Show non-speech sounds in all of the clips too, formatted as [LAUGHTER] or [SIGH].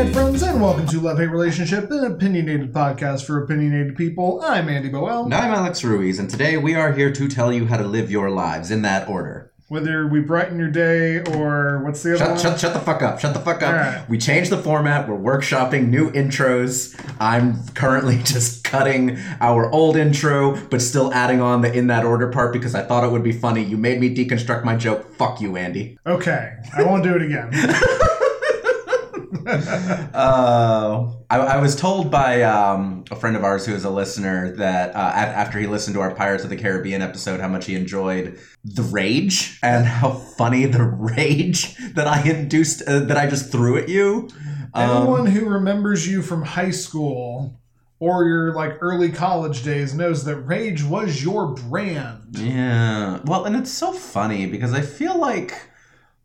internet friends, and welcome to Love Hate Relationship, an opinionated podcast for opinionated people. I'm Andy Boel. And I'm Alex Ruiz, and today we are here to tell you how to live your lives in that order. Whether we brighten your day or what's the other Shut, one? shut, shut the fuck up. Shut the fuck up. All right. We changed the format. We're workshopping new intros. I'm currently [LAUGHS] just cutting our old intro, but still adding on the in that order part because I thought it would be funny. You made me deconstruct my joke. Fuck you, Andy. Okay, I won't do it again. [LAUGHS] Uh, I, I was told by um, a friend of ours who is a listener that uh, after he listened to our Pirates of the Caribbean episode, how much he enjoyed the rage and how funny the [LAUGHS] rage that I induced, uh, that I just threw at you. Um, Anyone who remembers you from high school or your like early college days knows that rage was your brand. Yeah. Well, and it's so funny because I feel like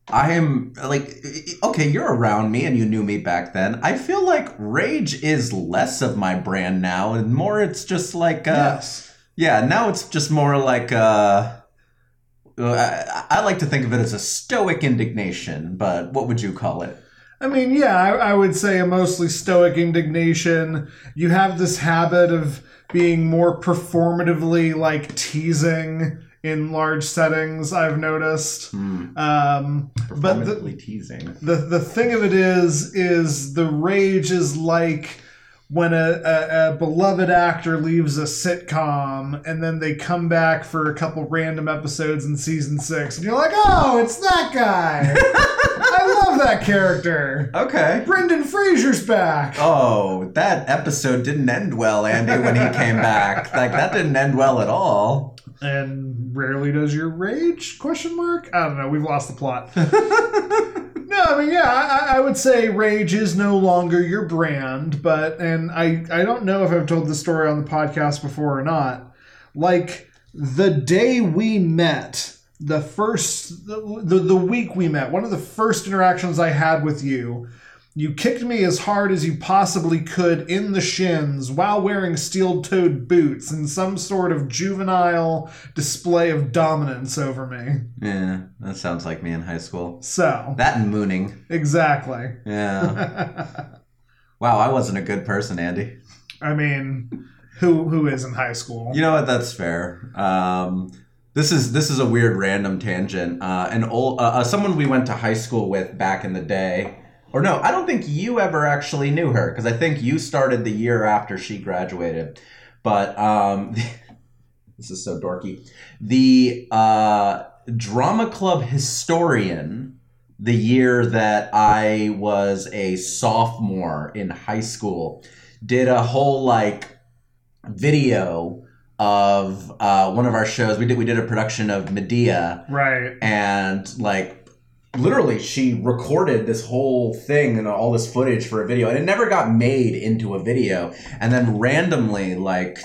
I am like okay, you're around me and you knew me back then. I feel like rage is less of my brand now and more it's just like uh yes. yeah, now it's just more like uh I, I like to think of it as a stoic indignation, but what would you call it? I mean, yeah, I, I would say a mostly stoic indignation. You have this habit of being more performatively like teasing in large settings. I've noticed. Hmm. Um, but the, teasing. the the thing of it is, is the rage is like when a, a, a beloved actor leaves a sitcom and then they come back for a couple random episodes in season six, and you're like, oh, it's that guy. [LAUGHS] I love that character. Okay. Brendan Fraser's back. Oh, that episode didn't end well, Andy, when he came back. Like that didn't end well at all. And rarely does your rage? Question mark. I don't know. We've lost the plot. [LAUGHS] no, I mean, yeah, I, I would say rage is no longer your brand, but and I I don't know if I've told the story on the podcast before or not. Like the day we met, the first the, the the week we met, one of the first interactions I had with you. You kicked me as hard as you possibly could in the shins while wearing steel toed boots in some sort of juvenile display of dominance over me. Yeah, that sounds like me in high school. So, That and mooning. exactly. Yeah. [LAUGHS] wow, I wasn't a good person, Andy. I mean, who who is in high school? You know what? That's fair. Um, this is this is a weird random tangent. Uh, an old uh, uh, someone we went to high school with back in the day, or no, I don't think you ever actually knew her because I think you started the year after she graduated. But um, [LAUGHS] this is so dorky. The uh, drama club historian, the year that I was a sophomore in high school, did a whole like video of uh, one of our shows. We did we did a production of Medea, Right. and like literally she recorded this whole thing and all this footage for a video, and it never got made into a video. And then randomly, like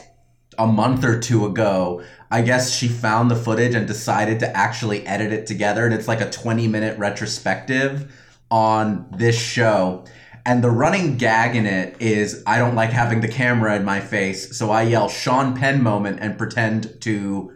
a month or two ago, I guess she found the footage and decided to actually edit it together, and it's like a twenty minute retrospective on this show. And the running gag in it is I don't like having the camera in my face, so I yell Sean Penn moment and pretend to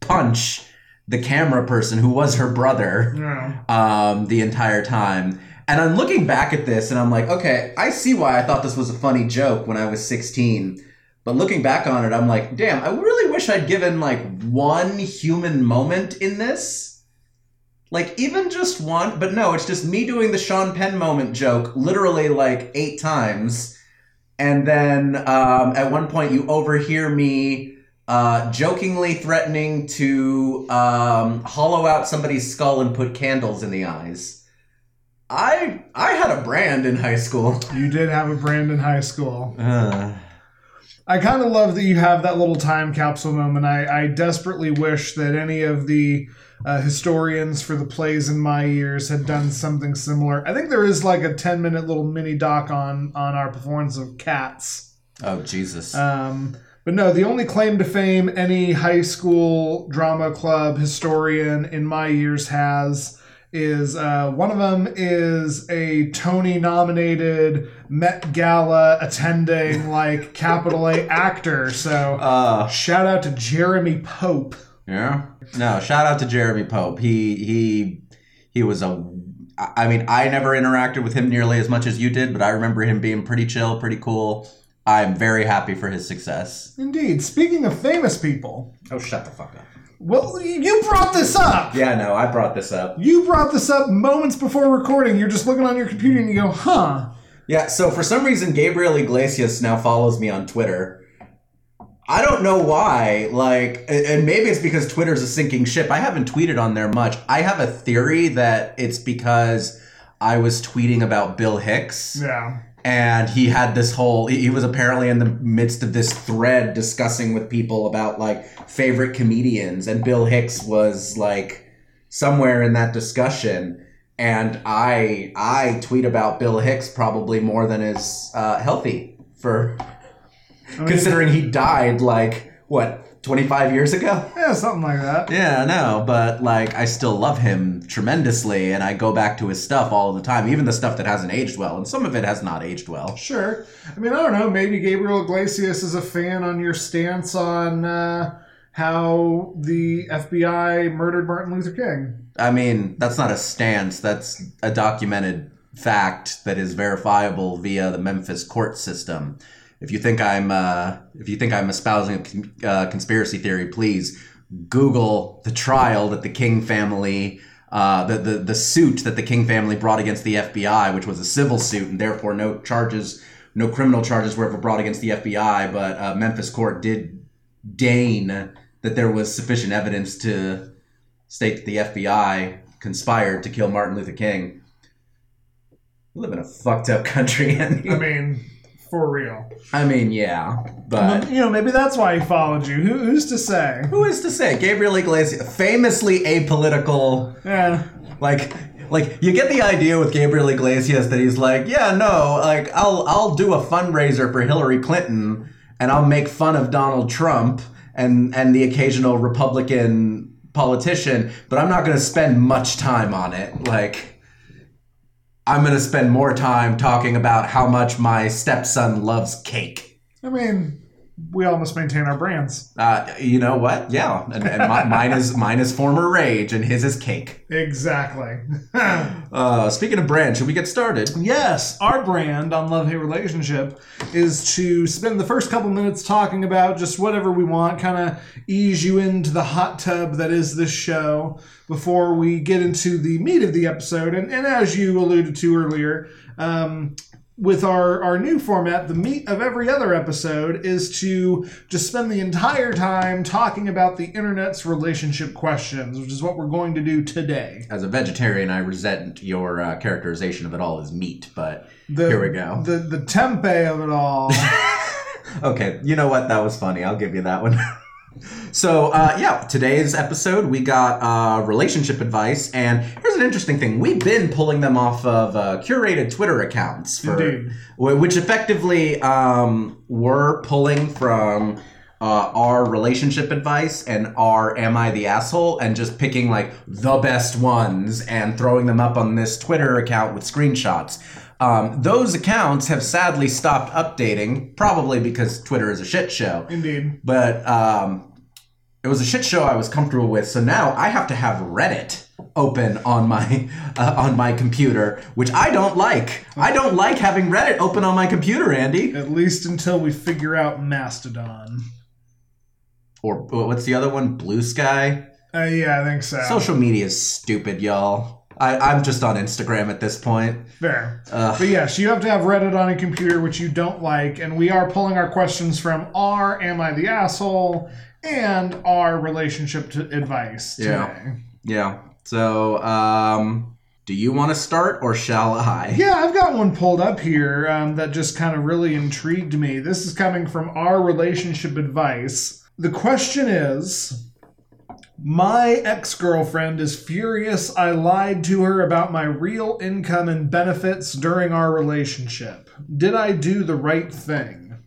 punch the camera person who was her brother Yeah. um, the entire time. And I'm looking back at this and I'm like, okay, I see why I thought this was a funny joke when I was 16. But looking back on it, I'm like, damn, I really wish I'd given like one human moment in this. Like even just one, but no, it's just me doing the Sean Penn moment joke literally like eight times. And then um, at one point, you overhear me uh, jokingly threatening to um, hollow out somebody's skull and put candles in the eyes. I I had a brand in high school. You did have a brand in high school. Uh, I kind of love that you have that little time capsule moment. I, I desperately wish that any of the uh, historians for the plays in my years had done something similar. I think there is like a 10 minute little mini doc on, on our performance of Cats. oh Jesus! Um, but no, the only claim to fame any high school drama club historian in my years has is uh, one of them is a Tony nominated Met Gala attending like capital A [LAUGHS] actor. So uh, shout out to Jeremy Pope. yeah. No, shout out to Jeremy Pope. He he he was a I mean, I never interacted with him nearly as much as you did, but I remember him being pretty chill, pretty cool. I'm very happy for his success. Indeed. Speaking of famous people, Oh, shut the fuck up. well, you brought this up. Yeah, no, I brought this up. You brought this up moments before recording. You're just looking on your computer and you go, huh? Yeah, so for some reason, Gabriel Iglesias now follows me on Twitter. I don't know why. Like, and- and maybe it's because Twitter's a sinking ship. I haven't tweeted on there much. I have a theory that it's because I was tweeting about Bill Hicks. Yeah. And he had this whole he he was apparently in the midst of this thread discussing with people about like favorite comedians. And bill hicks was like somewhere in that discussion. And i i tweet about bill hicks probably more than is uh, healthy for I mean, considering he died like what 25 years ago yeah, something like that. yeah, no, but like I still love him tremendously, and I go back to his stuff all the time, even the stuff that hasn't aged well, and some of it has not aged well. Sure. I mean, I don't know. Maybe Gabriel Iglesias is a fan on your stance on uh, how the FBI murdered Martin Luther King. I mean, that's not a stance; that's a documented fact that is verifiable via the Memphis court system. If you think I'm, uh, if you think I'm espousing a uh, conspiracy theory, please Google the trial that the King family. Uh, the, the the suit that the King family brought against the FBI, which was a civil suit, and therefore no charges, no criminal charges were ever brought against the FBI. But uh, Memphis court did deign that there was sufficient evidence to state that the FBI conspired to kill Martin Luther King. We live in a fucked up country. [LAUGHS] I mean, for real. I mean, yeah, but you know, maybe that's why he followed you. Who, who's to say? who is to say? Gabriel Iglesias, famously apolitical, Yeah. like. Like you get the idea with Gabriel Iglesias that he's like, yeah, no, like I'll I'll do a fundraiser for Hillary Clinton and I'll make fun of Donald Trump and and the occasional Republican politician, but I'm not going to spend much time on it. Like I'm going to spend more time talking about how much my stepson loves cake. I mean, we all must maintain our brands. Uh, you know what? Yeah, and, and my, mine is mine is former rage, and his is cake. Exactly. [LAUGHS] Uh, speaking of brand, should we get started? yes, our brand on Love Hate Relationship is to spend the first couple minutes talking about just whatever we want, kind of ease you into the hot tub that is this show before we get into the meat of the episode. And, and as you alluded to earlier, um, with our, our new format, the meat of every other episode is to just spend the entire time talking about the internet's relationship questions, which is what we're going to do today. As a vegetarian, I resent your uh, characterization of it all as meat, but The, Here we go. The the tempeh of it all. [LAUGHS] okay, you know what? That was funny. I'll give you that one. [LAUGHS] so, uh, yeah, today's episode we got uh, relationship advice, and here's an interesting thing: we've been pulling them off of uh, curated Twitter accounts for, Indeed. which effectively um, we're pulling from. Uh, our relationship advice and our am I the asshole and just picking like the best ones and throwing them up on this Twitter account with screenshots. Um, those accounts have sadly stopped updating, probably because Twitter is a shit show. Indeed. But um, it was a shit show I was comfortable with, so now I have to have Reddit open on my [LAUGHS] uh, on my computer, which I don't like. I don't like having Reddit open on my computer, Andy. At least until we figure out Mastodon. Or what's the other one? Blue Sky. Uh, yeah, I think so. Social media is stupid, y'all. I, I'm just on Instagram at this point. Fair. But yes, you have to have Reddit on a computer, which you don't like, and we are pulling our questions from our Am I the Asshole and our relationship to advice today. Yeah. Yeah. So, um, do you want to start or shall I? Yeah, I've got one pulled up here um, that just kind of really intrigued me. This is coming from our relationship advice. The question is My ex girlfriend is furious I lied to her about my real income and benefits during our relationship. Did I do the right thing?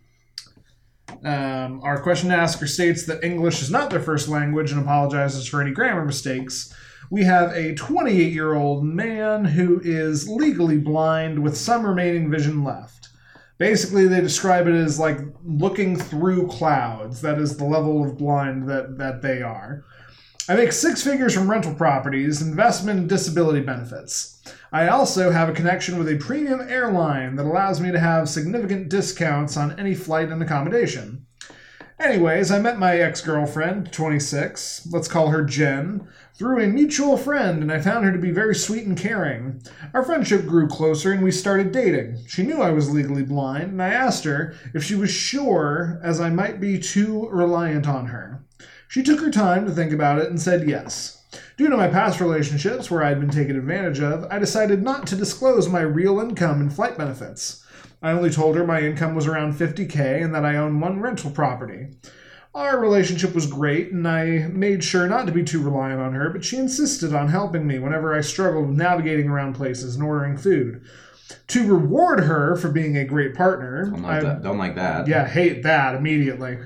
Um, our question asker states that English is not their first language and apologizes for any grammar mistakes. We have a 28 year old man who is legally blind with some remaining vision left. Basically, they describe it as like looking through clouds. That is the level of blind that, that they are. I make six figures from rental properties, investment, and disability benefits. I also have a connection with a premium airline that allows me to have significant discounts on any flight and accommodation. Anyways, I met my ex girlfriend, 26, let's call her Jen, through a mutual friend, and I found her to be very sweet and caring. Our friendship grew closer and we started dating. She knew I was legally blind, and I asked her if she was sure, as I might be too reliant on her. She took her time to think about it and said yes. Due to my past relationships where I had been taken advantage of, I decided not to disclose my real income and flight benefits. I only told her my income was around 50k and that I own one rental property. Our relationship was great, and I made sure not to be too reliant on her, but she insisted on helping me whenever I struggled with navigating around places and ordering food. To reward her for being a great partner, Don't like I, that. Don't like that. yeah, hate that immediately.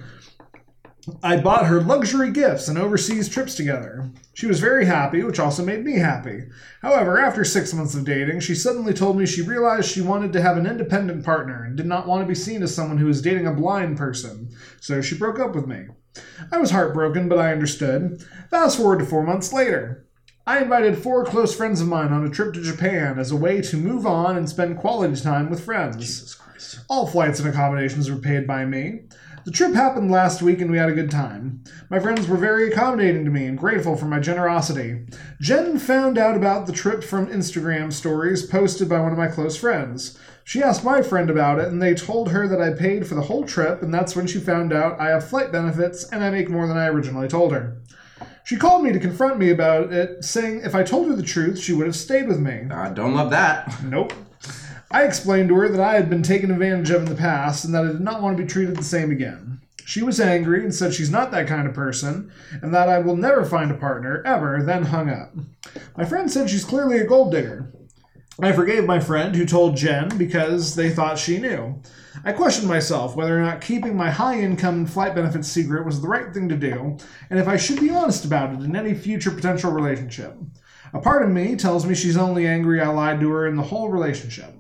I bought her luxury gifts and overseas trips together. She was very happy, which also made me happy. However, after six months of dating, she suddenly told me she realized she wanted to have an independent partner and did not want to be seen as someone who was dating a blind person, so she broke up with me. I was heartbroken, but I understood. Fast forward to four months later. I invited four close friends of mine on a trip to Japan as a way to move on and spend quality time with friends. Jesus Christ. All flights and accommodations were paid by me. The trip happened last week and we had a good time. My friends were very accommodating to me and grateful for my generosity. Jen found out about the trip from Instagram stories posted by one of my close friends. She asked my friend about it and they told her that I paid for the whole trip, and that's when she found out I have flight benefits and I make more than I originally told her. She called me to confront me about it, saying if I told her the truth, she would have stayed with me. I don't love that. Nope. I explained to her that I had been taken advantage of in the past and that I did not want to be treated the same again. She was angry and said she's not that kind of person and that I will never find a partner, ever, then hung up. My friend said she's clearly a gold digger. I forgave my friend who told Jen because they thought she knew. I questioned myself whether or not keeping my high income and flight benefits secret was the right thing to do, and if I should be honest about it in any future potential relationship. A part of me tells me she's only angry I lied to her in the whole relationship.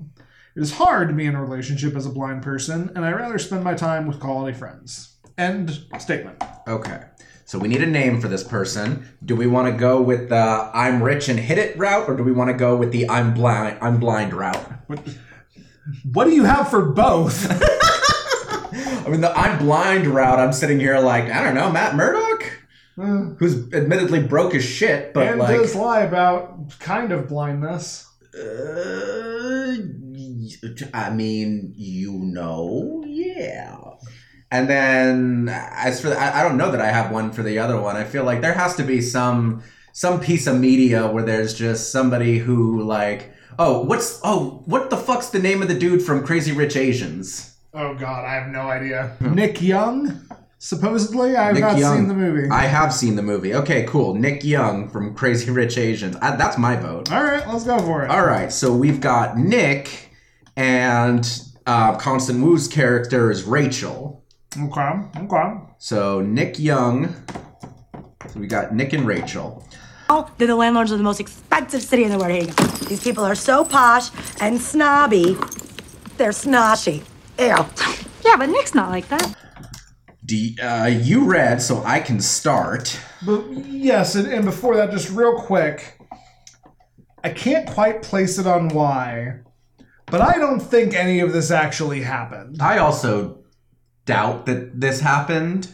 It is hard to be in a relationship as a blind person, and I rather spend my time with quality friends. End statement. Okay. So we need a name for this person. Do we want to go with the I'm rich and hit it route, or do we want to go with the I'm blind I'm blind route? What, what do you have for both? [LAUGHS] I mean, the I'm blind route. I'm sitting here like I don't know, Matt Murdock, Uh, who's admittedly broke as shit, but and like, does lie about kind of blindness. uh, I mean, you know, yeah. And then as for the, I, I don't know that I have one for the other one. I feel like there has to be some some piece of media where there's just somebody who like, oh, what's oh, what the fuck's the name of the dude from Crazy Rich Asians? Oh God, I have no idea. Hmm. Nick Young, supposedly. I have Nick not Young. seen the movie. I have seen the movie. Okay, cool. Nick Young from Crazy Rich Asians. I, that's my vote. All right, let's go for it. All right, so we've got Nick and uh, Constance Wu's character is Rachel. Okay, okay. So Nick Young. So we got Nick and Rachel. Oh, they're the landlords of the most expensive city in the world. Here you go. These people are so posh and snobby. They're snotchy. Ew. Yeah, but Nick's not like that. Do uh, you read, so I can start. But yes, and, and before that, just real quick, I can't quite place it on why, but I don't think any of this actually happened. I also doubt that this happened.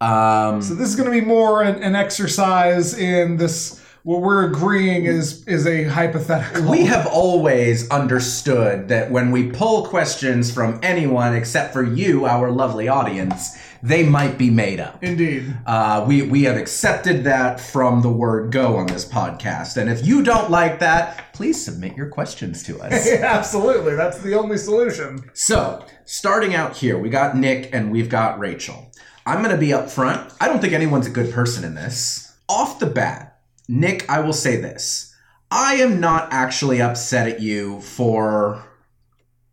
Um, So this is going to be more an, an exercise in this. What we're agreeing is is a hypothetical. we have always understood that when we pull questions from anyone except for you, our lovely audience, they might be made up. indeed. Uh, we we have accepted that from the word go on this podcast, and if you don't like that, please submit your questions to us. [LAUGHS] Absolutely, that's the only solution. so, starting out here, we got Nick and we've got Rachel. I'm gonna be upfront. I don't think anyone's a good person in this. Off the bat, Nick, I will say this: I am not actually upset at you for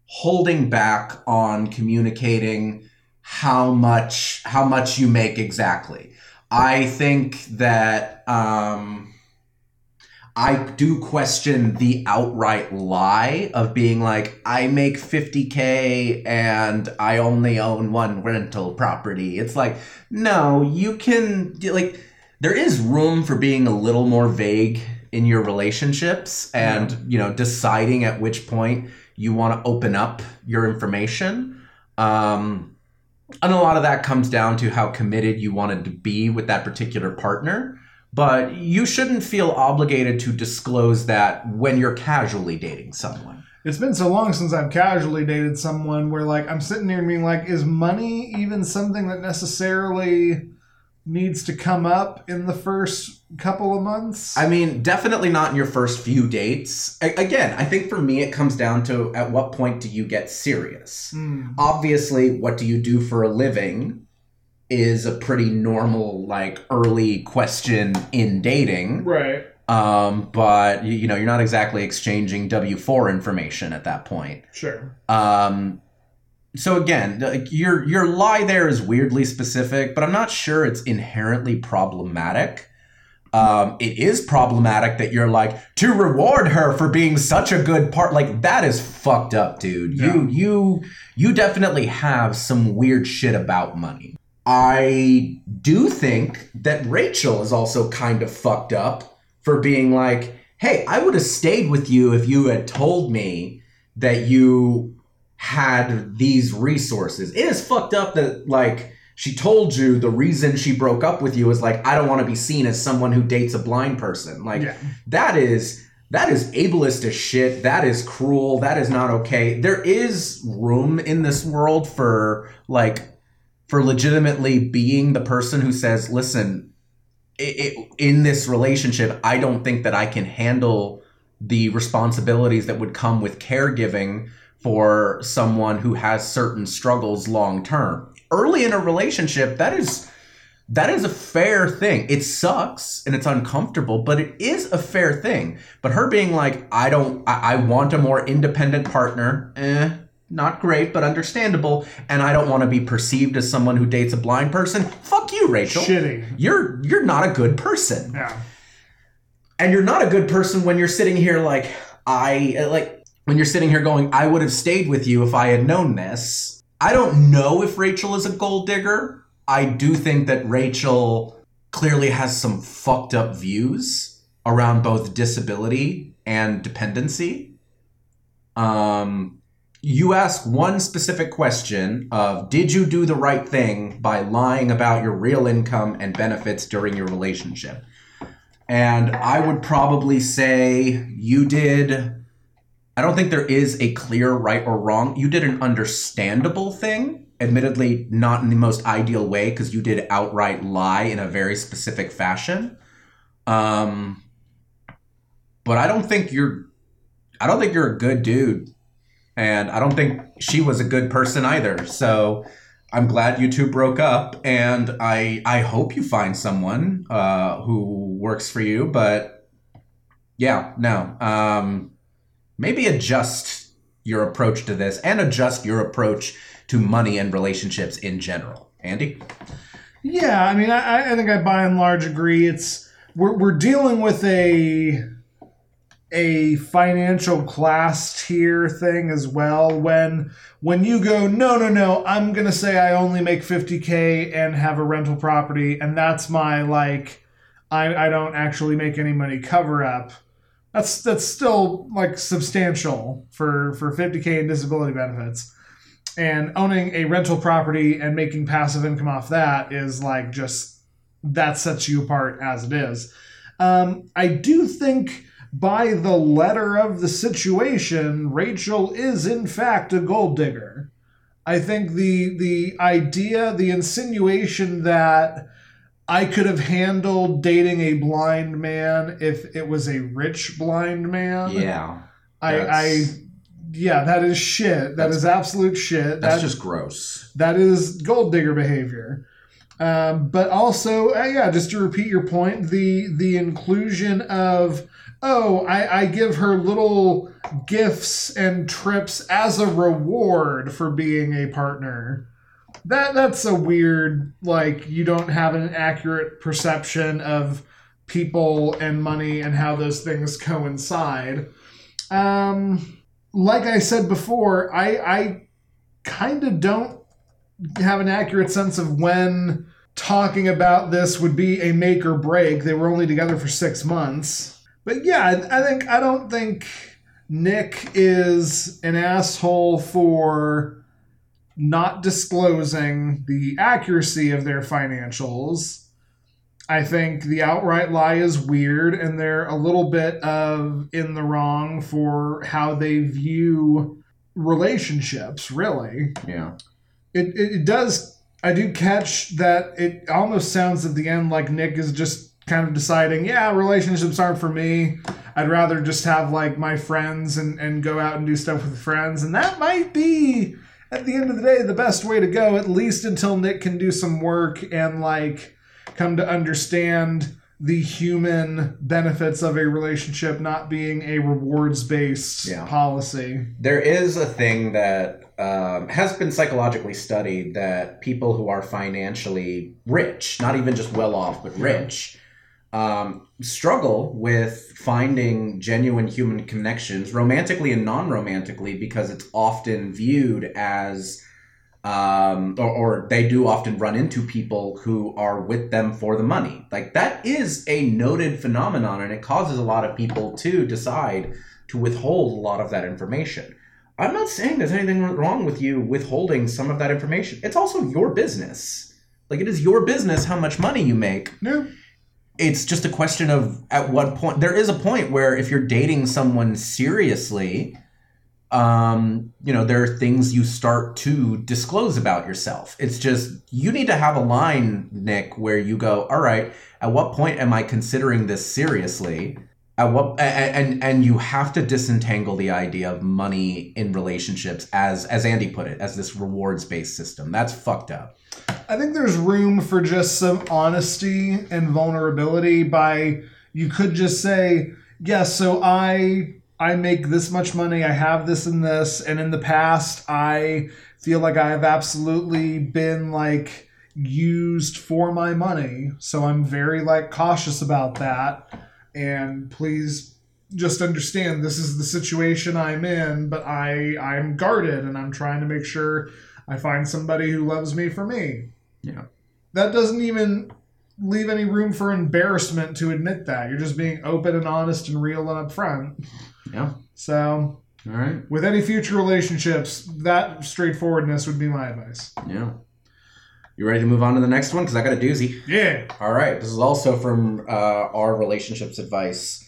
holding back on communicating how much how much you make exactly. I think that um, I do question the outright lie of being like, I make 50K and I only own one rental property. It's like, no, you can, like, there is room for being a little more vague in your relationships and you know deciding at which point you want to open up your information um, and a lot of that comes down to how committed you wanted to be with that particular partner. But you shouldn't feel obligated to disclose that when you're casually dating someone. It's been so long since I've casually dated someone where like I'm sitting there and being like, is money even something that necessarily needs to come up in the first couple of months? I mean, definitely not in your first few dates. Again, I think for me, it comes down to at what point do you get serious? Hmm. Obviously, what do you do for a living is a pretty normal, like, early question in dating. Right. Um, but, you, know, you're not exactly exchanging W 4 information at that point. Sure. Um, so again, like your your lie there is weirdly specific, but I'm not sure it's inherently problematic. Um, it is problematic that you're like to reward her for being such a good part. Like that is fucked up, dude. You you you definitely have some weird shit about money. I do think that Rachel is also kind of fucked up for being like, hey, I would have stayed with you if you had told me that you had these resources. It is fucked up that like she told you the reason she broke up with you is like I don't want to be seen as someone who dates a blind person. Like Yeah. that is that is ableist as shit. That is cruel. That is not okay. There is room in this world for like for legitimately being the person who says, "Listen, i i in this relationship, I don't think that I can handle the responsibilities that would come with caregiving for someone who has certain struggles long term. Early in a relationship, that is that is a fair thing. It sucks and it's uncomfortable, but it is a fair thing. But her being like, I don't I, I want a more independent partner, eh, not great, but understandable, and I don't want to be perceived as someone who dates a blind person. Fuck you, Rachel. Shitty. You're you're not a good person Yeah. and you're not a good person when you're sitting here like i like when you're sitting here going i would have stayed with you if i had known this. I don't know if rachel is a gold digger. I do think that rachel clearly has some fucked up views around both disability and dependency. Um you ask one specific question of did you do the right thing by lying about your real income and benefits during your relationship? And I would probably say you did. I don't think there is a clear right or wrong. You did an understandable thing, admittedly, not in the most ideal way, because you did outright lie in a very specific fashion. Um, but I don't think you're. I don't think you're a good dude, and I don't think she was a good person either. So I'm glad you two broke up, and I I hope you find someone uh, who works for you. But yeah, no, um, maybe adjust your approach to this, and adjust your approach to money and relationships in general. Andy, Yeah, I mean, I, I think I by and large agree. It's we're, we're dealing with a a financial class tier thing as well. When when you go, no, no, no, I'm gonna say I only make 50k and have a rental property, and that's my like, I I don't actually make any money cover up. That's that's still like substantial for for 50k in disability benefits and owning a rental property and making passive income off that is like just that sets you apart as it is. Um, I do think by the letter of the situation, Rachel is in fact a gold digger. I think the the idea, the insinuation that I could have handled dating a blind man if it was a rich blind man. yeah, I, I yeah, that is shit. That's- absolute shit. that's That- just gross. that is gold digger behavior. Um, but also, uh, yeah, just to repeat your point, the the inclusion of oh, I, I give her little gifts and trips as a reward for being a partner. That that's a weird like you don't have an accurate perception of people and money and how those things coincide. Um, like I said before, I I kind of don't have an accurate sense of when talking about this would be a make or break. They were only together for six months. But yeah, I, think I don't think Nick is an asshole for not disclosing the accuracy of their financials. I think the outright lie is weird, and they're a little bit of in the wrong for how they view relationships. Really, Yeah. it, it, does. I do catch that it almost sounds at the end like Nick is just kind of deciding, yeah, relationships aren't for me. I'd rather just have like my friends and, and go out and do stuff with friends. And that might be, at the end of the day, the best way to go, at least until Nick can do some work and like come to understand the human benefits of a relationship not being a rewards based Yeah. policy. There is a thing that um, has been psychologically studied that people who are financially rich, not even just well off, but rich, um, struggle with finding genuine human connections, romantically and non romantically, because it's often viewed as. Um, or, or they do often run into people who are with them for the money. Like that is a noted phenomenon, and it causes a lot of people to decide to withhold a lot of that information. I'm not saying there's anything wrong with you withholding some of that information. It's also your business. Like it is your business how much money you make. No. It's just a question of at what point there is a point where if you're dating someone seriously, um, you know, there are things you start to disclose about yourself. It's just you need to have a line, Nick, where you go, all right, at what point am I considering this seriously? At what and and you have to disentangle the idea of money in relationships as as Andy put it, as this rewards based system. That's fucked up. I think there's room for just some honesty and vulnerability by you could just say, yes, so I I make this much money, I have this and this, and in the past I feel like I have absolutely been like used for my money. So I'm very like cautious about that. And please just understand this is the situation I'm in, but I I'm guarded and I'm trying to make sure I find somebody who loves me for me. Yeah. That doesn't even leave any room for embarrassment to admit that. You're just being open and honest and real and upfront. Yeah. So, All right. with any future relationships, that straightforwardness would be my advice. Yeah. You ready to move on to the next one? Because I got a doozy. Yeah. All right. This is also from uh, our relationships advice.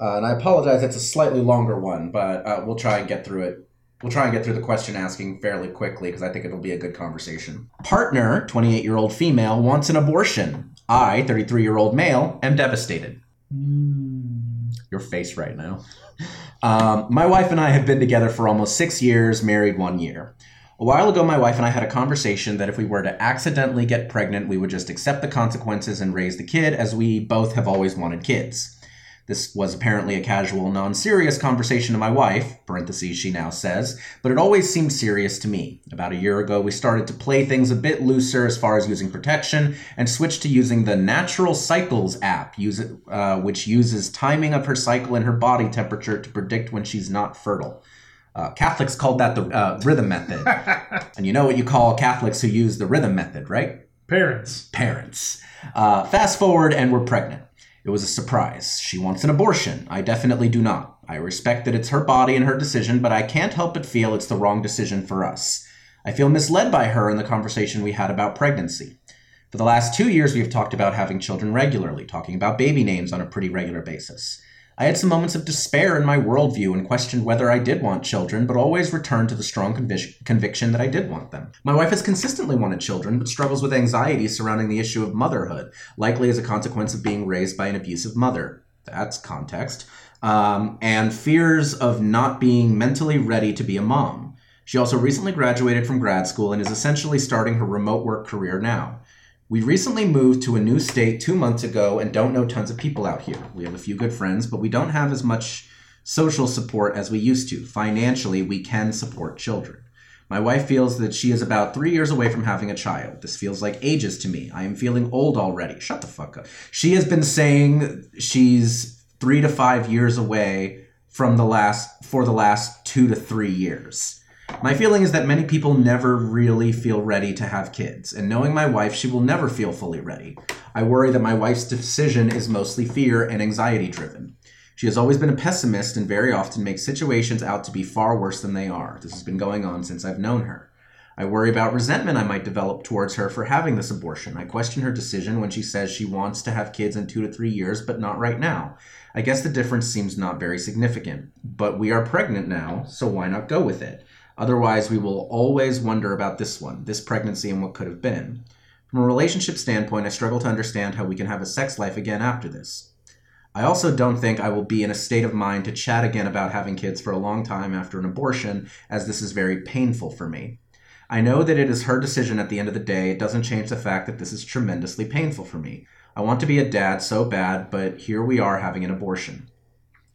Uh, and I apologize, it's a slightly longer one, but uh, we'll try and get through it. We'll try and get through the question asking fairly quickly because I think it'll be a good conversation. Partner, 28 year old female, wants an abortion. I, 33 year old male, am devastated. Your face right now. [LAUGHS] Um, my wife and I have been together for almost six years, married one year. A while ago, my wife and I had a conversation that if we were to accidentally get pregnant, we would just accept the consequences and raise the kid, as we both have always wanted kids. This was apparently a casual, non serious conversation to my wife, parentheses she now says, but it always seemed serious to me. About a year ago, we started to play things a bit looser as far as using protection and switched to using the Natural Cycles app, use uh, which uses timing of her cycle and her body temperature to predict when she's not fertile. Uh, Catholics called that the uh, rhythm method. [LAUGHS] and you know what you call Catholics who use the rhythm method, right? Parents. parents. Uh, fast forward, and we're pregnant. It was a surprise. She wants an abortion. I definitely do not. I respect that it's her body and her decision, but I can't help but feel it's the wrong decision for us. I feel misled by her in the conversation we had about pregnancy. For the last two years, we've talked about having children regularly, talking about baby names on a pretty regular basis. I had some moments of despair in my worldview and questioned whether I did want children, but always returned to the strong convic- conviction that I did want them. My wife has consistently wanted children, but struggles with anxiety surrounding the issue of motherhood, likely as a consequence of being raised by an abusive mother. That's context. Um, and fears of not being mentally ready to be a mom. She also recently graduated from grad school and is essentially starting her remote work career now. We recently moved to a new state two months ago and don't know tons of people out here. We have a few good friends, but we don't have as much social support as we used to. Financially, we can support children. My wife feels that she is about three years away from having a child. This feels like ages to me. I am feeling old already. Shut the fuck up. She has been saying she's three to five years away from the last for the last two to three years. My feeling is that many people never really feel ready to have kids, and knowing my wife, she will never feel fully ready. I worry that my wife's decision is mostly fear and anxiety driven. She has always been a pessimist and very often makes situations out to be far worse than they are. This has been going on since I've known her. I worry about resentment I might develop towards her for having this abortion. I question her decision when she says she wants to have kids in two to three years, but not right now. I guess the difference seems not very significant. But we are pregnant now, so why not go with it? Otherwise, we will always wonder about this one, this pregnancy, and what could have been. From a relationship standpoint, I struggle to understand how we can have a sex life again after this. I also don't think I will be in a state of mind to chat again about having kids for a long time after an abortion, as this is very painful for me. I know that it is her decision at the end of the day. It doesn't change the fact that this is tremendously painful for me. I want to be a dad so bad, but here we are having an abortion.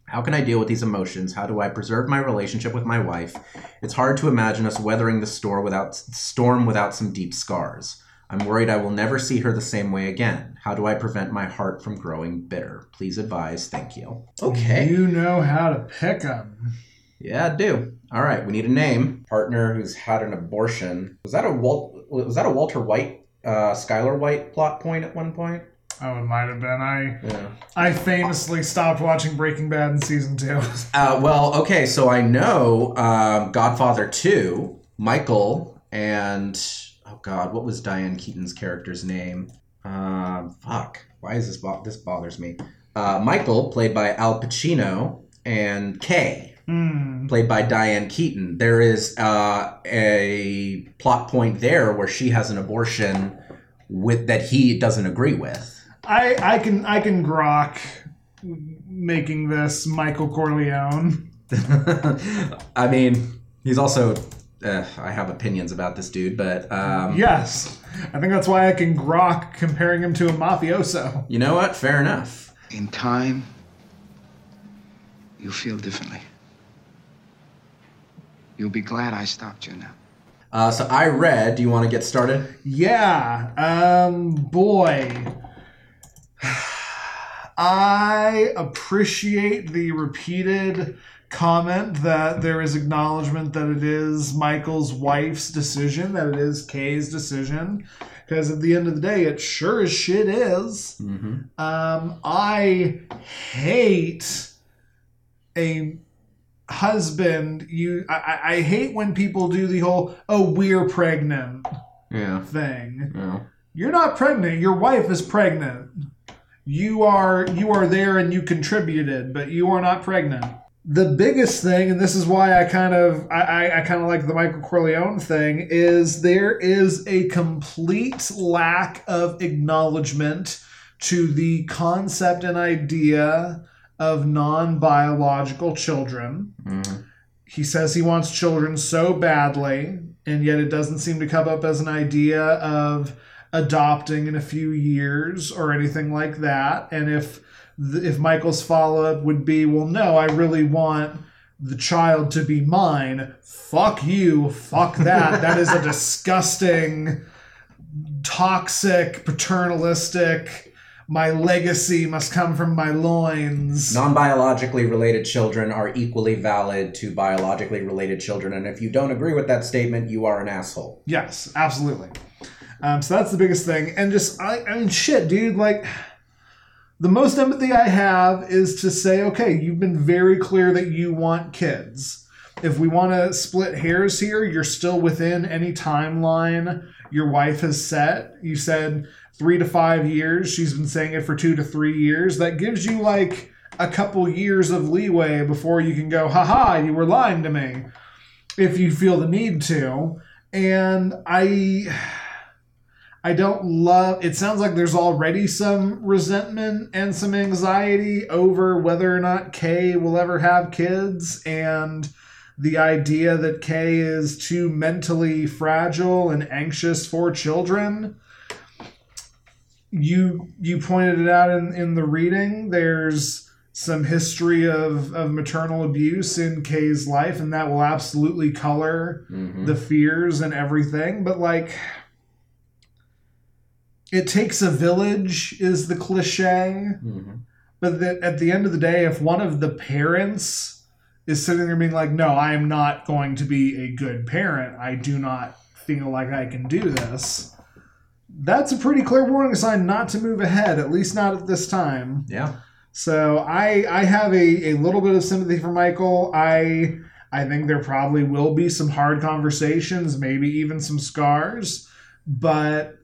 How can I deal with these emotions? How do I preserve my relationship with my wife? It's hard to imagine us weathering the storm without storm without some deep scars. I'm worried I will never see her the same way again. How do I prevent my heart from growing bitter? Please advise. Thank you. Okay. You know how to pick them. Yeah, I do. All right, we need a name. Partner who's had an abortion. Was that a Walt? Was that a Walter White, uh, Skylar White plot point at one point? Oh, it might have been. I Yeah. I famously stopped watching Breaking Bad in season two. [LAUGHS] Uh, well, okay, so I know um, Godfather Two, Michael, and oh God, what was Diane Keaton's character's name? Um, fuck, why is this bo- this bothers me? Uh, Michael, played by Al Pacino, and Kay, Hmm. played by Diane Keaton. There is uh, a plot point there where she has an abortion with that he doesn't agree with. I I can I can grok making this Michael Corleone. [LAUGHS] I mean, he's also. Uh, I have opinions about this dude, but um, Yes, I think that's why I can grok comparing him to a mafioso. you know what? Fair enough. In time, you'll feel differently. You'll be glad I stopped you now. Uh, so I read. Do you want to get started? Yeah, um, boy. I appreciate the repeated comment that there is acknowledgement that it is Michael's wife's decision, that it is Kay's decision. Because at the end of the day, it sure as shit is. Mm-hmm. Um, I hate a husband. You, I, I- hate when people do the whole "oh, we're pregnant" Yeah. thing. Yeah. You're not pregnant. Your wife is pregnant. You are you are there and you contributed, but you are not pregnant. The biggest thing, and this is why I kind of I, I, I kind of like the Michael Corleone thing, is there is a complete lack of acknowledgement to the concept and idea of non-biological children Mhm. he says he wants children so badly, and yet it doesn't seem to come up as an idea of adopting in a few years or anything like that. And if if Michael's follow up would be, well, no, I really want the child to be mine. Fuck you. Fuck that. that is a [LAUGHS] disgusting, toxic, paternalistic. My legacy must come from my loins. Non-biologically related children are equally valid to biologically related children, and if you don't agree with that statement, you are an asshole. Yes, absolutely. Um, so that's the biggest thing. And just, I, I mean, shit, dude, like, the most empathy I have is to say, okay, you've been very clear that you want kids. If we want to split hairs here, you're still within any timeline your wife has set. You said three to five years. She's been saying it for two to three years. That gives you like a couple years of leeway before you can go, haha, you were lying to me, if you feel the need to. And I. I don't love it sounds like there's already some resentment and some anxiety over whether or not Kay will ever have kids and the idea that Kay is too mentally fragile and anxious for children. You you pointed it out in, in the reading. There's some history of, of maternal abuse in Kay's life, and that will absolutely color Mhm. the fears and everything. But like it takes a village is the cliche Mhm. but that at the end of the day if one of the parents is sitting there being like, no, I am not going to be a good parent. I do not feel like I can do this. That's a pretty clear warning sign not to move ahead, at least not at this time. Yeah. So I I have a, a little bit of sympathy for Michael. I I think there probably will be some hard conversations, maybe even some scars, but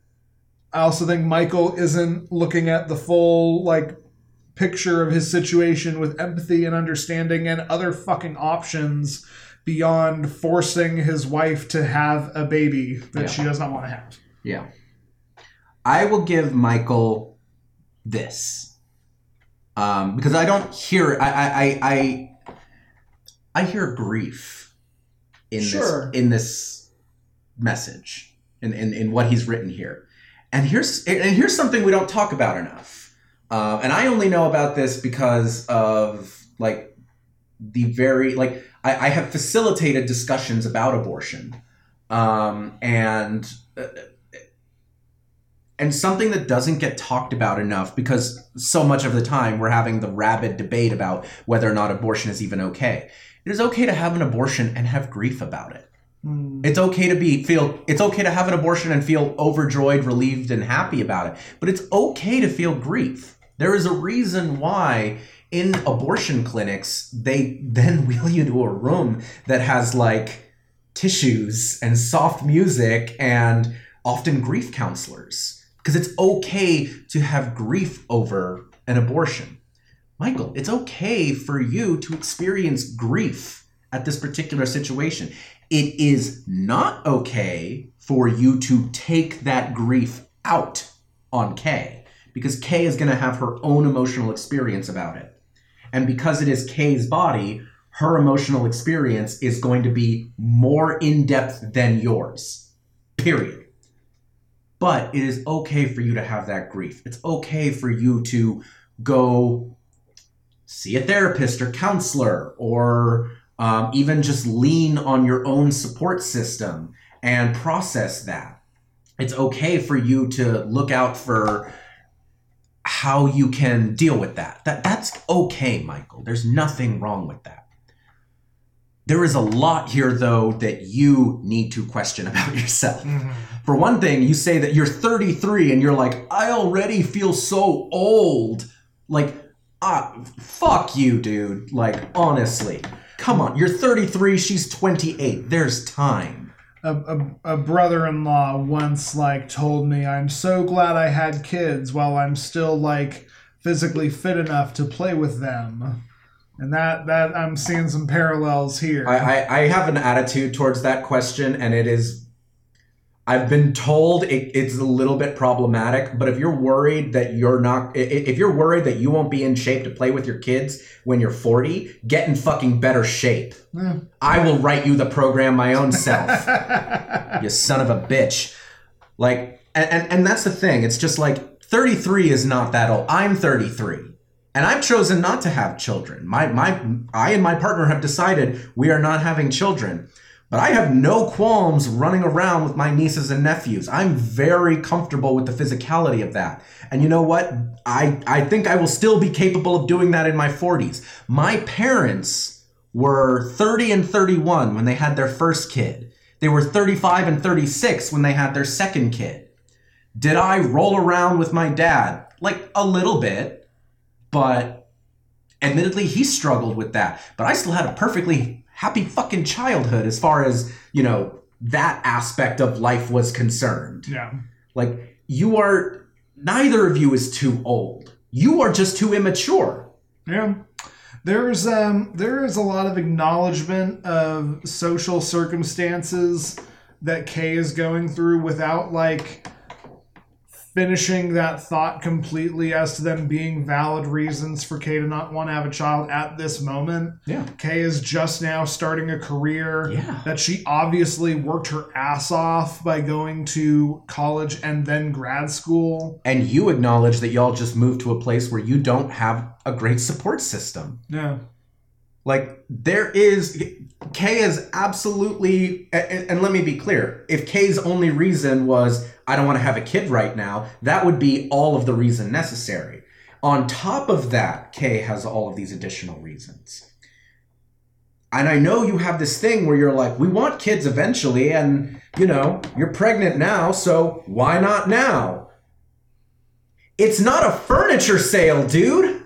I also think Michael isn't looking at the full like picture of his situation with empathy and understanding and other fucking options beyond forcing his wife to have a baby that Yeah. she does not want to have. Yeah. I will give Michael this. Um, because I don't hear I I I I, I hear grief in Sure. this in this message in, in in what he's written here. And here's and here's something we don't talk about enough. Uh, and I only know about this because of like the very like I, I have facilitated discussions about abortion. Um, and uh, and something that doesn't get talked about enough because so much of the time we're having the rabid debate about whether or not abortion is even okay. It is okay to have an abortion and have grief about it. Hmm. It's okay to be feel it's okay to have an abortion and feel overjoyed, relieved and happy about it. But it's okay to feel grief. There is a reason why in abortion clinics they then [LAUGHS] wheel you to a room that has like tissues and soft music and often grief counselors because it's okay to have grief over an abortion. Michael, it's okay for you to experience grief at this particular situation. It is not okay for you to take that grief out on Kay because Kay is going to have her own emotional experience about it. And because it is Kay's body, her emotional experience is going to be more in depth than yours. Period. But it is okay for you to have that grief. It's okay for you to go see a therapist or counselor or um, even just lean on your own support system and process that. It's okay for you to look out for how you can deal with that. That that's okay, Michael. There's nothing wrong with that. There is a lot here though that you need to question [LAUGHS] about yourself. For one thing, you say that you're 33 and you're like, I already feel so old. Like, ah, fuck you, dude. Like, honestly. Come on, you're 33, she's 28. There's time. a, a, a brother-in-law once like told me i'm so glad i had kids while i'm still like physically fit enough to play with them and that that i'm seeing some parallels here I, I, I have an attitude towards that question, and it is. I've been told it, it's a little bit problematic, but if you're worried that you're not, if you're worried that you won't be in shape to play with your kids when you're 40, get in fucking better shape. I will write you the program my own self. [LAUGHS] you son of a bitch. Like, and, and, and that's the thing. It's just like 33 is not that old. I'm 33. And I've chosen not to have children. My my I and my partner have decided we are not having children. But I have no qualms running around with my nieces and nephews. I'm very comfortable with the physicality of that. And you know what? I I think I will still be capable of doing that in my 40s. My parents were 30 and 31 when they had their first kid. They were 35 and 36 when they had their second kid. Did I roll around with my dad? Like a little bit, but admittedly he struggled with that. But I still had a perfectly happy fucking childhood as far as, you know, that aspect of life was concerned. yeah Like you are neither of you is too old. You are just too immature. Yeah. There's um there is a lot of acknowledgement of social circumstances that Kay is going through without like finishing that thought completely as to them being valid reasons for Kay to not want to have a child at this moment. Yeah. Kay is just now starting a career Yeah. that she obviously worked her ass off by going to college and then grad school. And you acknowledge that y'all just moved to a place where you don't have a great support system. Yeah. Like there is Kay is absolutely and, and let me be clear. If Kay's only reason was I don't want to have a kid right now, that would be all of the reason necessary. On top of that, Kay has all of these additional reasons. And I know you have this thing where you're like, we want kids eventually, and you know, you're pregnant now, so why not now? It's not a furniture sale, dude.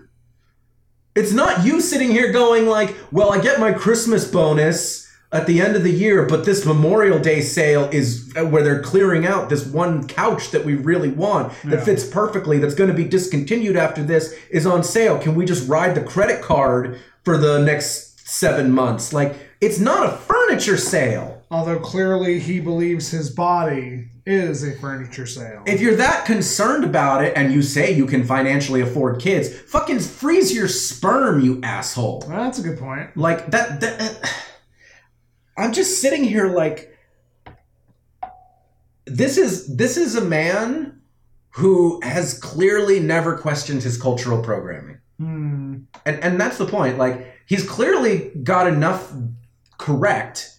It's not you sitting here going like, well, I get my Christmas bonus at the end of the year, but this Memorial Day sale is uh, where they're clearing out this one couch that we really want that Yeah. fits perfectly that's going to be discontinued after this is on sale. Can we just ride the credit card for the next 7 months? Like it's not a furniture sale. Although clearly he believes his body is a furniture sale. If you're that concerned about it and you say you can financially afford kids, fucking freeze your sperm, you asshole. Well, that's a good point. Like that, that I'm just sitting here like this is this is a man who has clearly never questioned his cultural programming. Hmm. And and that's the point. Like he's clearly got enough correct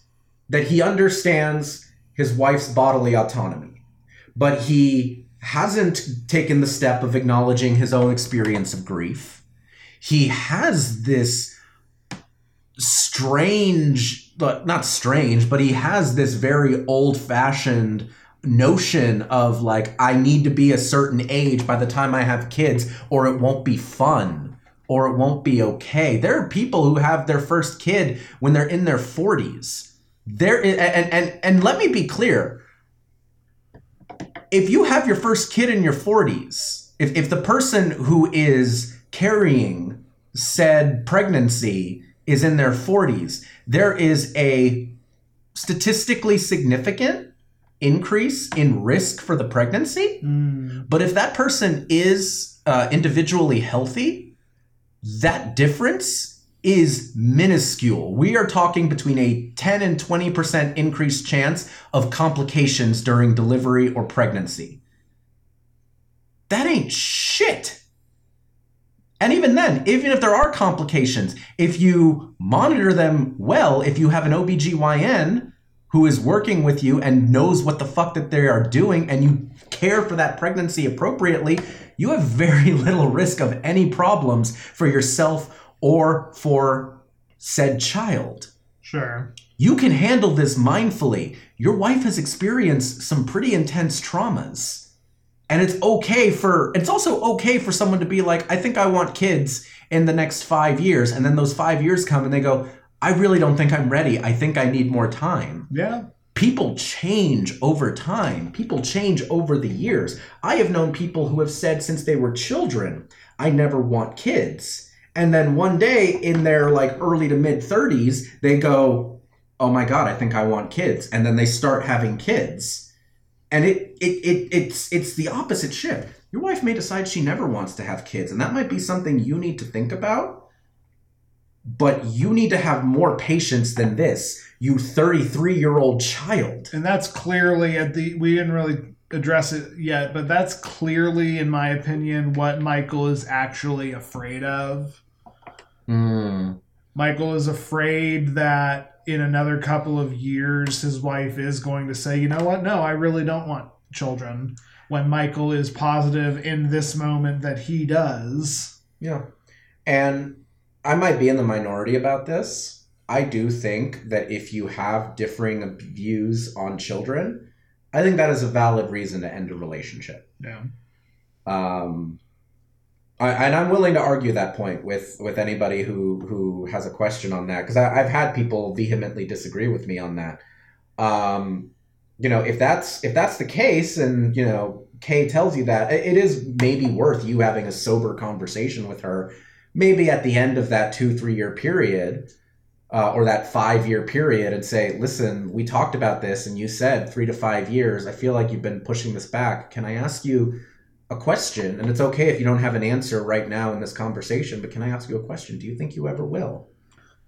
that he understands his wife's bodily autonomy. But he hasn't taken the step of acknowledging his own experience of grief. He has this strange, but not strange, but he has this very old fashioned notion of like, I need to be a certain age by the time I have kids, or it won't be fun, or it won't be okay. There are people who have their first kid when they're in their 40s. There, and, and, and let me be clear if you have your first kid in your 40s, if, if the person who is carrying said pregnancy is in their 40s, there is a statistically significant increase in risk for the pregnancy. Hmm. But if that person is uh, individually healthy, that difference is minuscule. We are talking between a 10 and 20% increased chance of complications during delivery or pregnancy. That ain't shit. And even then, even if there are complications, if you monitor them well, if you have an OBGYN who is working with you and knows what the fuck that they are doing and you care for that pregnancy appropriately, you have very [LAUGHS] little risk of any problems for yourself or for said child. Sure. You can handle this mindfully. Your wife has experienced some pretty intense traumas. And it's okay for it's also okay for someone to be like, I think I want kids in the next 5 years and then those 5 years come and they go, I really don't think I'm ready. I think I need more time Yeah. people change over time. People change over the years. I have known people who have said since they were children, I never want kids. And then one day in their like early to mid 30s, they go, "Oh my god, I think I want kids." And then they start having kids. And it it, it it's it's the opposite ship. Your wife may decide she never wants to have kids, and that might be something you need to think about. But you need to have more patience than this, you 33 year old child. And that's clearly at the we didn't really address it yet, but that's clearly, in my opinion, what Michael is actually afraid of. Mm. Michael is afraid that in another couple of years his wife is going to say, you know what, no, I really don't want children. When Michael is positive in this moment that he does. Yeah. And I might be in the minority about this. I do think that if you have differing views on children, I think that is a valid reason to end a relationship. Yeah. Um, I, and I'm willing to argue that point with with anybody who who has a question on that because I've had people vehemently disagree with me on that. Um, you know, if that's if that's the case, and you know, Kay tells you that it is maybe worth you having a sober conversation with her, maybe at the end of that two three year period. Uh, or that five year period and say, listen, we talked about this and you said three to five years. I feel like you've been pushing this back. Can I ask you a question, and it's okay if you don't have an answer right now in this conversation, but can I ask you a question? Do you think you ever will?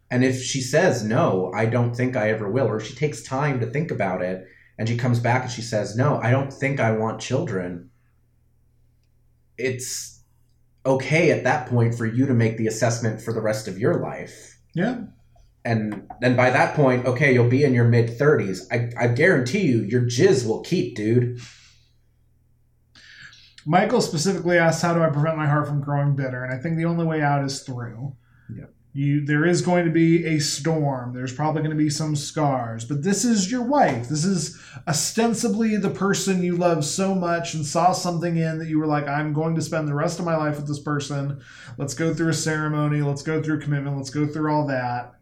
And if she says, no, I don't think I ever will, or she takes time to think about it and she comes back and she says, no, I don't think I want children, it's okay at that point for you to make the assessment for the rest of your life. Yeah. And then by that point, okay, you'll be in your mid 30s. I, I guarantee you, your jizz will keep, dude. Michael specifically asked, How do I prevent my heart from growing bitter? And I think the only way out is through. Yeah. You there is going to be a storm. There's probably going to be some scars, but this is your wife. This is ostensibly the person you love so much and saw something in that you were like, I'm going to spend the rest of my life with this person. Let's go through a ceremony. Let's go through commitment. Let's go through all that.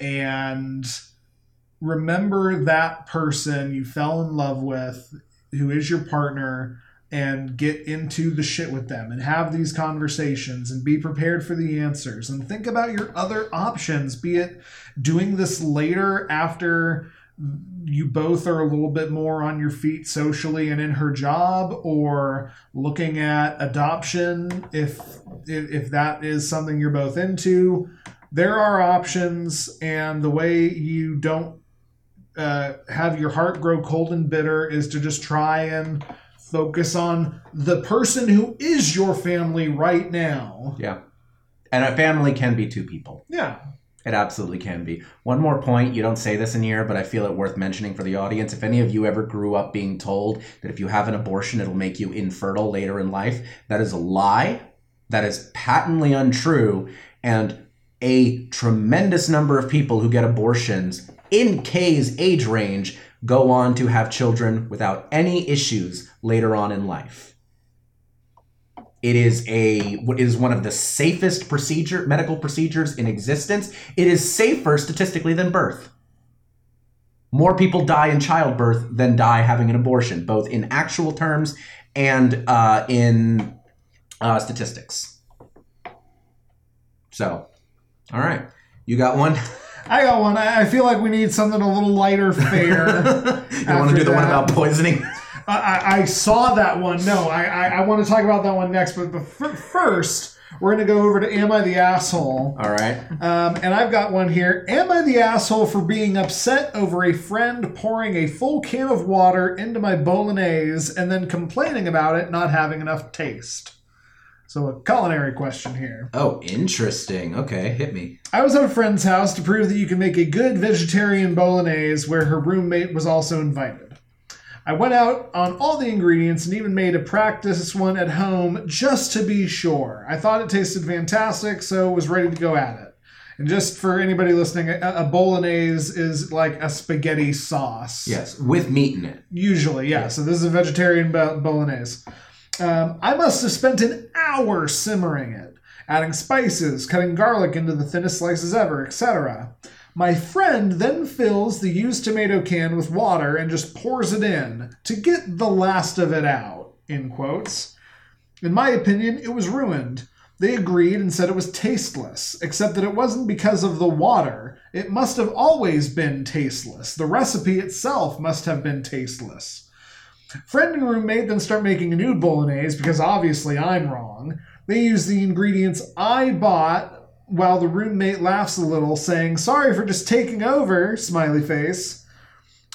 And remember that person you fell in love with, who is your partner, and get into the shit with them and have these conversations and be prepared for the answers and think about your other options, be it doing this later after you both are a little bit more on your feet socially and in her job or looking at adoption if if, that is something you're both into. There are options and the way you don't uh, have your heart grow cold and bitter is to just try and focus on the person who is your family right now. Yeah. And a family can be two people. Yeah. It absolutely can be. One more point, you don't say this in here, but I feel it worth mentioning for the audience. If any of you ever grew up being told that if you have an abortion, it'll make you infertile later in life, that is a lie. That is patently untrue. And a tremendous number of people who get abortions in Kay's age range go on to have children without any issues later on in life. It is a what is one of the safest procedure medical procedures in existence. It is safer statistically than birth. More people die in childbirth than die having an abortion, both in actual terms and uh, in uh, statistics. So, all right, you got one. [LAUGHS] I got one. I feel like we need something a little lighter fare. [LAUGHS] you want to do the one about poisoning? I, I, I saw that one. No, I, I, I want to talk about that one next. But, but fir- first, we're going to go over to Am I the Asshole? All right. Um, and I've got one here. Am I the asshole for being upset over a friend pouring a full can of water into my bolognese and then complaining about it not having enough taste? So, a culinary question here. Oh, interesting. Okay, hit me. I was at a friend's house to prove that you can make a good vegetarian bolognese where her roommate was also invited. I went out on all the ingredients and even made a practice one at home just to be sure. I thought it tasted fantastic, so was ready to go at it. And just for anybody listening, a, a bolognese is like a spaghetti sauce. Yes, with meat in it. Usually, yeah. So this is a vegetarian bo- bolognese. Um, I must have spent an hour simmering it, adding spices, cutting garlic into the thinnest slices ever, etc. My friend then fills the used tomato can with water and just pours it in to get the last of it out. In quotes. In my opinion, it was ruined. They agreed and said it was tasteless, except that it wasn't because of the water. It must have always been tasteless. The recipe itself must have been tasteless. Friend and roommate then start making a new bolognese because obviously I'm wrong. They use the ingredients I bought while the roommate laughs a little, saying, Sorry for just taking over, smiley face.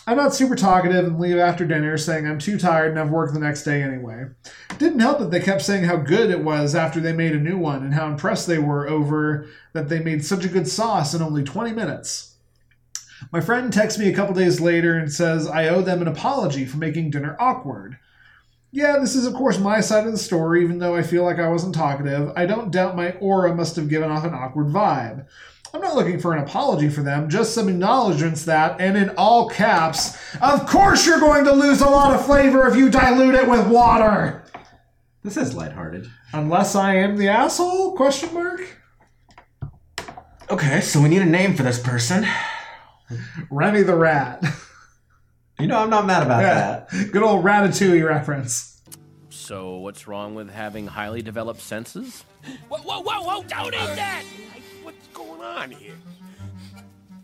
I'm not super talkative and leave after dinner, saying I'm too tired and have work the next day anyway. Didn't help that they kept saying how good it was after they made a new one and how impressed they were over that they made such a good sauce in only 20 minutes. My friend texts me a couple days later and says I owe them an apology for making dinner awkward. Yeah, this is of course my side of the story, even though I feel like I wasn't talkative. I don't doubt my aura must have given off an awkward vibe. I'm not looking for an apology for them, just some acknowledgments that, and in all caps, of course you're going to lose a lot of flavor if you dilute it with water. This is lighthearted. Unless I am the asshole? Question mark. Okay, so we need a name for this person. Remy the rat. You know, I'm not mad about Yeah. that. Good old Ratatouille reference. So, what's wrong with having highly developed senses? Whoa, whoa, whoa, whoa, don't eat that! What's going on here?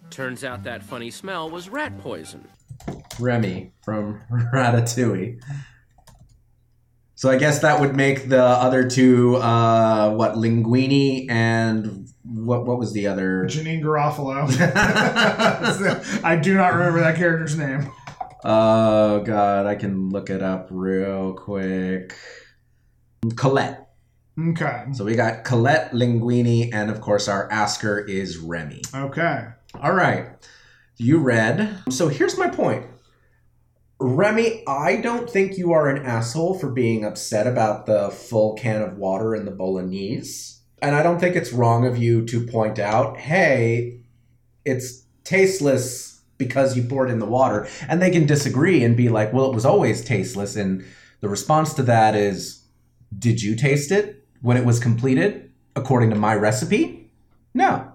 Turns out that funny smell was rat poison. Remy from [LAUGHS] Ratatouille. So I guess that would make the other two, uh, what, Linguini and what? What was the other? Janeane Garofalo. [LAUGHS] [LAUGHS] I do not remember that character's name. Oh God, I can look it up real quick. Colette. Okay. So we got Colette, Linguini, and of course our asker is Remy. Okay. All right. You read. So here's my point. Remy, I don't think you are an asshole for being upset about the full can of water in the bolognese. And I don't think it's wrong of you to point out, hey, it's tasteless because you poured in the water. And they can disagree and be like, well, it was always tasteless. And the response to that is, did you taste it when it was completed according to my recipe? No.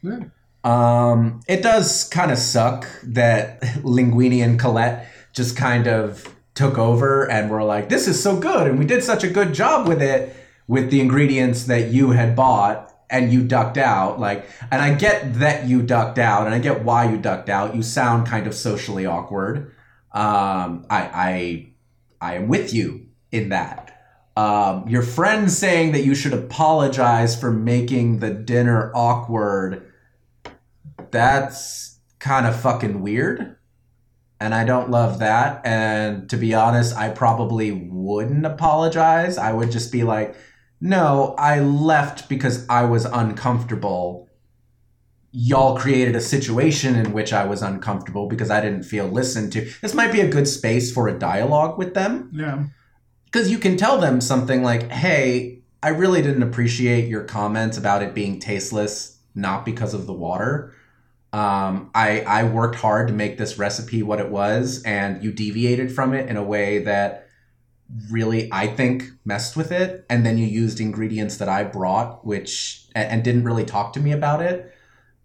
Yeah. Um, it does kind of suck that [LAUGHS] Linguini and Colette just kind of took over and were like, this is so good. And we did such a good job with it with the ingredients that you had bought and you ducked out. Like, and I get that you ducked out and I get why you ducked out. You sound kind of socially awkward. Um, I, I, I am with you in that. Um, your friend saying that you should apologize for making the dinner awkward that's kind of fucking weird. And I don't love that. And to be honest, I probably wouldn't apologize. I would just be like, no, I left because I was uncomfortable. Y'all created a situation in which I was uncomfortable because I didn't feel listened to. This might be a good space for a dialogue with them Yeah. because you can tell them something like, "Hey, I really didn't appreciate your comments about it being tasteless, not because of the water. Um, I I worked hard to make this recipe what it was, and you deviated from it in a way that really I think messed with it. And then you used ingredients that I brought, which and, and didn't really talk to me about it.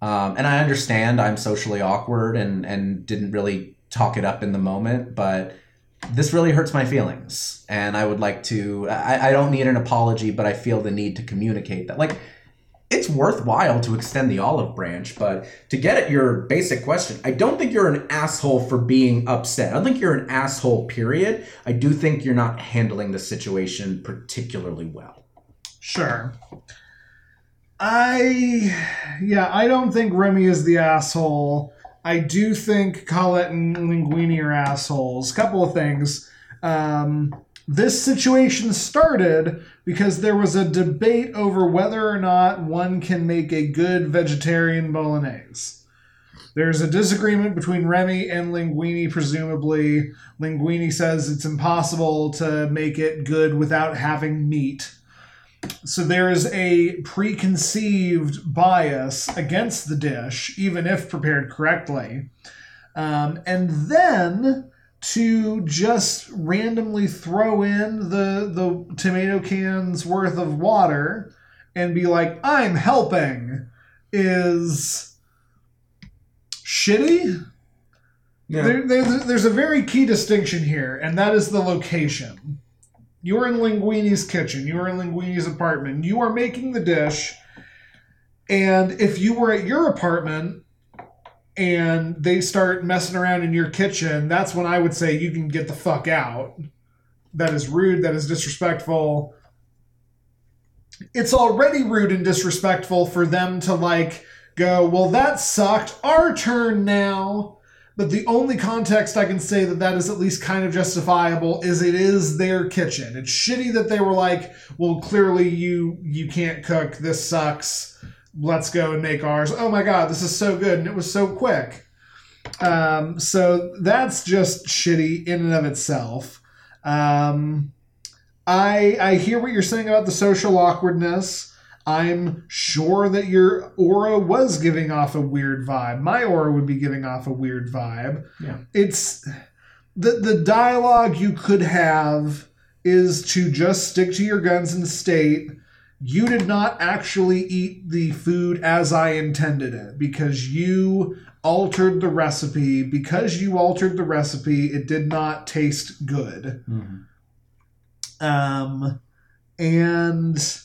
Um, and I understand I'm socially awkward and and didn't really talk it up in the moment, but this really hurts my feelings and i would like to I, I don't need an apology but i feel the need to communicate that like it's worthwhile to extend the olive branch but to get at your basic question i don't think you're an asshole for being upset i don't think you're an asshole period i do think you're not handling the situation particularly well Sure. I yeah, I don't think Remy is the asshole. I do think Colette and Linguini are assholes. Couple of things. Um, this situation started because there was a debate over whether or not one can make a good vegetarian bolognese. There's a disagreement between Remy and Linguini, presumably. Linguini says it's impossible to make it good without having meat. So there is a preconceived bias against the dish, even if prepared correctly. Um, and then to just randomly throw in the, the tomato cans worth of water and be like, I'm helping, is shitty. There, there's, there's a very key distinction here, and that is the location. You are in Linguini's kitchen. You are in Linguini's apartment. You are making the dish. And if you were at your apartment and they start messing around in your kitchen, that's when I would say you can get the fuck out. That is rude. That is disrespectful. It's already rude and disrespectful for them to like go, well, that sucked. Our turn now. But the only context I can say that that is at least kind of justifiable is it is their kitchen. It's shitty that they were like, well, clearly you you can't cook. This sucks. Let's go and make ours. Oh my god, this is so good and it was so quick. Um, so that's just shitty in and of itself. Um, I I hear what you're saying about the social awkwardness. I'm sure that your aura was giving off a weird vibe. My aura would be giving off a weird vibe. Yeah. It's the the dialogue you could have is to just stick to your guns and state you did not actually eat the food as I intended it because you altered the recipe. Because you altered the recipe, it did not taste good. Um, and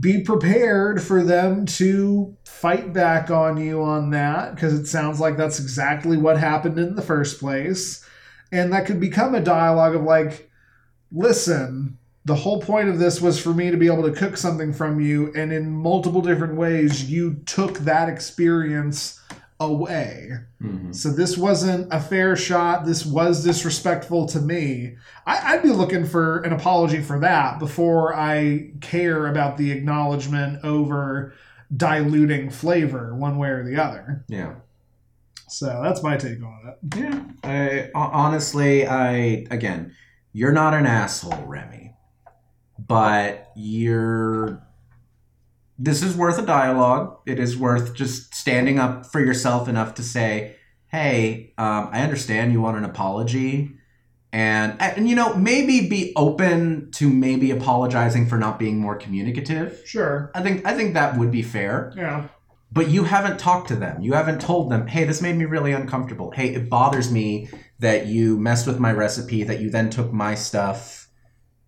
be prepared for them to fight back on you on that because it sounds like that's exactly what happened in the first place. And that could become a dialogue of like, listen, the whole point of this was for me to be able to cook something from you, and in multiple different ways, you took that experience away. Mm-hmm. So this wasn't a fair shot. This was disrespectful to me. I, I'd be looking for an apology for that before I care about the acknowledgement over diluting flavor one way or the other. yeah So that's my take on it. Yeah, I honestly, I again, you're not an asshole, Remy, but you're this is worth a dialogue. It is worth just standing up for yourself enough to say, "Hey, um, I understand you want an apology." And, and you know maybe be open to maybe apologizing for not being more communicative Sure. i think i think that would be fair Yeah. but you haven't talked to them. You haven't told them, hey, this made me really uncomfortable. Hey, it bothers me that you messed with my recipe, that you then took my stuff